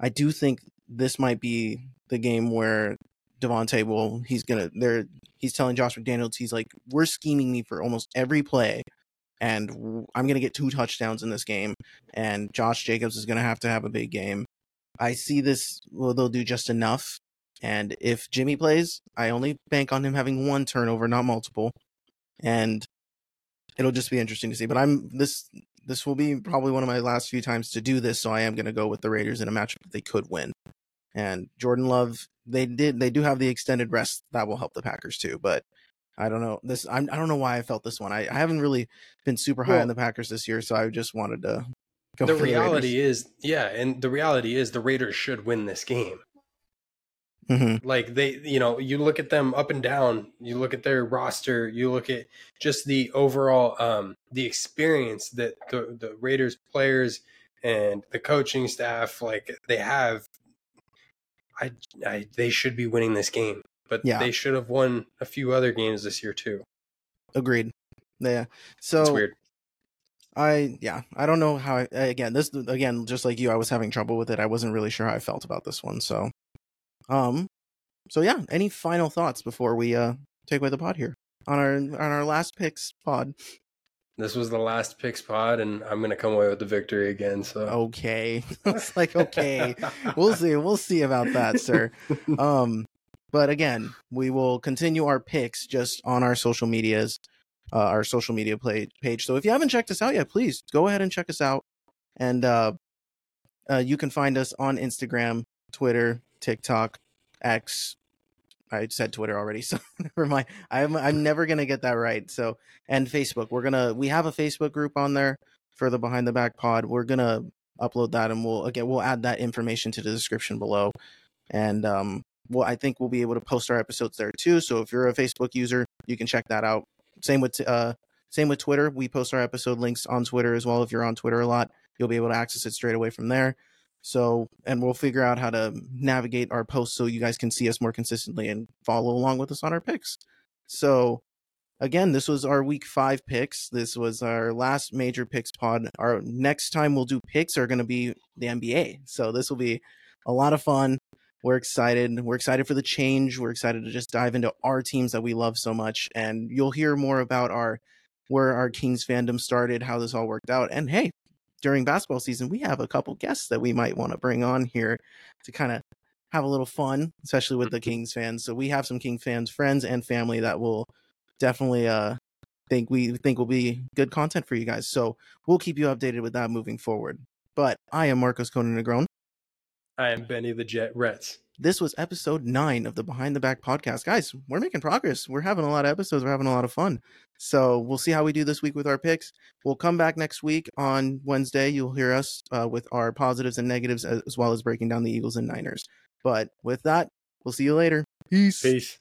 I do think this might be the game where Davante will he's gonna they're he's telling Josh McDaniels he's like we're scheming me for almost every play and I'm to get two touchdowns in this game, and Josh Jacobs is to have to have a big game. I see this, well, they'll do just enough. And if Jimmy plays, I only bank on him having one turnover, not multiple. And it'll just be interesting to see. But I'm this this will be probably one of my last few times to do this, so I am going to go with the Raiders in a matchup that they could win. And Jordan Love, they did they do have the extended rest that will help the Packers too, but I don't know this. I'm, I don't know why I felt this one. I, I haven't really been super high well, on the Packers this year, so I just wanted to go. The reality the is, yeah, and the reality is the Raiders should win this game. Mm-hmm. Like they, you know, you look at them up and down. You look at their roster. You look at just the overall, um, the experience that the the Raiders players and the coaching staff, like they have. I, I, they should be winning this game but yeah. they should have won a few other games this year too. Agreed. Yeah. So it's weird. I yeah, I don't know how I, again, this again just like you I was having trouble with it. I wasn't really sure how I felt about this one. So um so yeah, any final thoughts before we uh take away the pod here on our on our last picks pod? This was the last picks pod, and I'm gonna come away with the victory again. So okay, it's like okay, we'll see, we'll see about that, sir. Um, but again, we will continue our picks just on our social medias, uh, our social media play, page. So if you haven't checked us out yet, please go ahead and check us out. And uh, uh, you can find us on Instagram, Twitter, TikTok, X. I said Twitter already, so never mind. I'm I'm never gonna get that right. So and Facebook, we're gonna we have a Facebook group on there for the Behind the Back Pod. We're gonna upload that, and we'll again we'll add that information to the description below. And um, well, I think we'll be able to post our episodes there too. So if you're a Facebook user, you can check that out. Same with uh, same with Twitter. We post our episode links on Twitter as well. If you're on Twitter a lot, you'll be able to access it straight away from there. So, and we'll figure out how to navigate our posts so you guys can see us more consistently and follow along with us on our picks. So, again, this was our week five picks. This was our last major picks pod. Our next time we'll do picks are going to be the NBA. So, this will be a lot of fun. We're excited. We're excited for the change. We're excited to just dive into our teams that we love so much. And you'll hear more about our where our Kings fandom started, how this all worked out. And hey, during basketball season, we have a couple guests that we might want to bring on here to kind of have a little fun, especially with the mm-hmm. Kings fans. So we have some King fans, friends and family that will definitely uh think we think will be good content for you guys. So we'll keep you updated with that moving forward. But I am Marcos Conan Negron. I am Benny the Jet Retz. This was episode nine of the Behind the Back podcast. Guys, we're making progress. We're having a lot of episodes. We're having a lot of fun. So we'll see how we do this week with our picks. We'll come back next week on Wednesday. You'll hear us uh, with our positives and negatives as well as breaking down the Eagles and Niners. But with that, we'll see you later. Peace. Peace.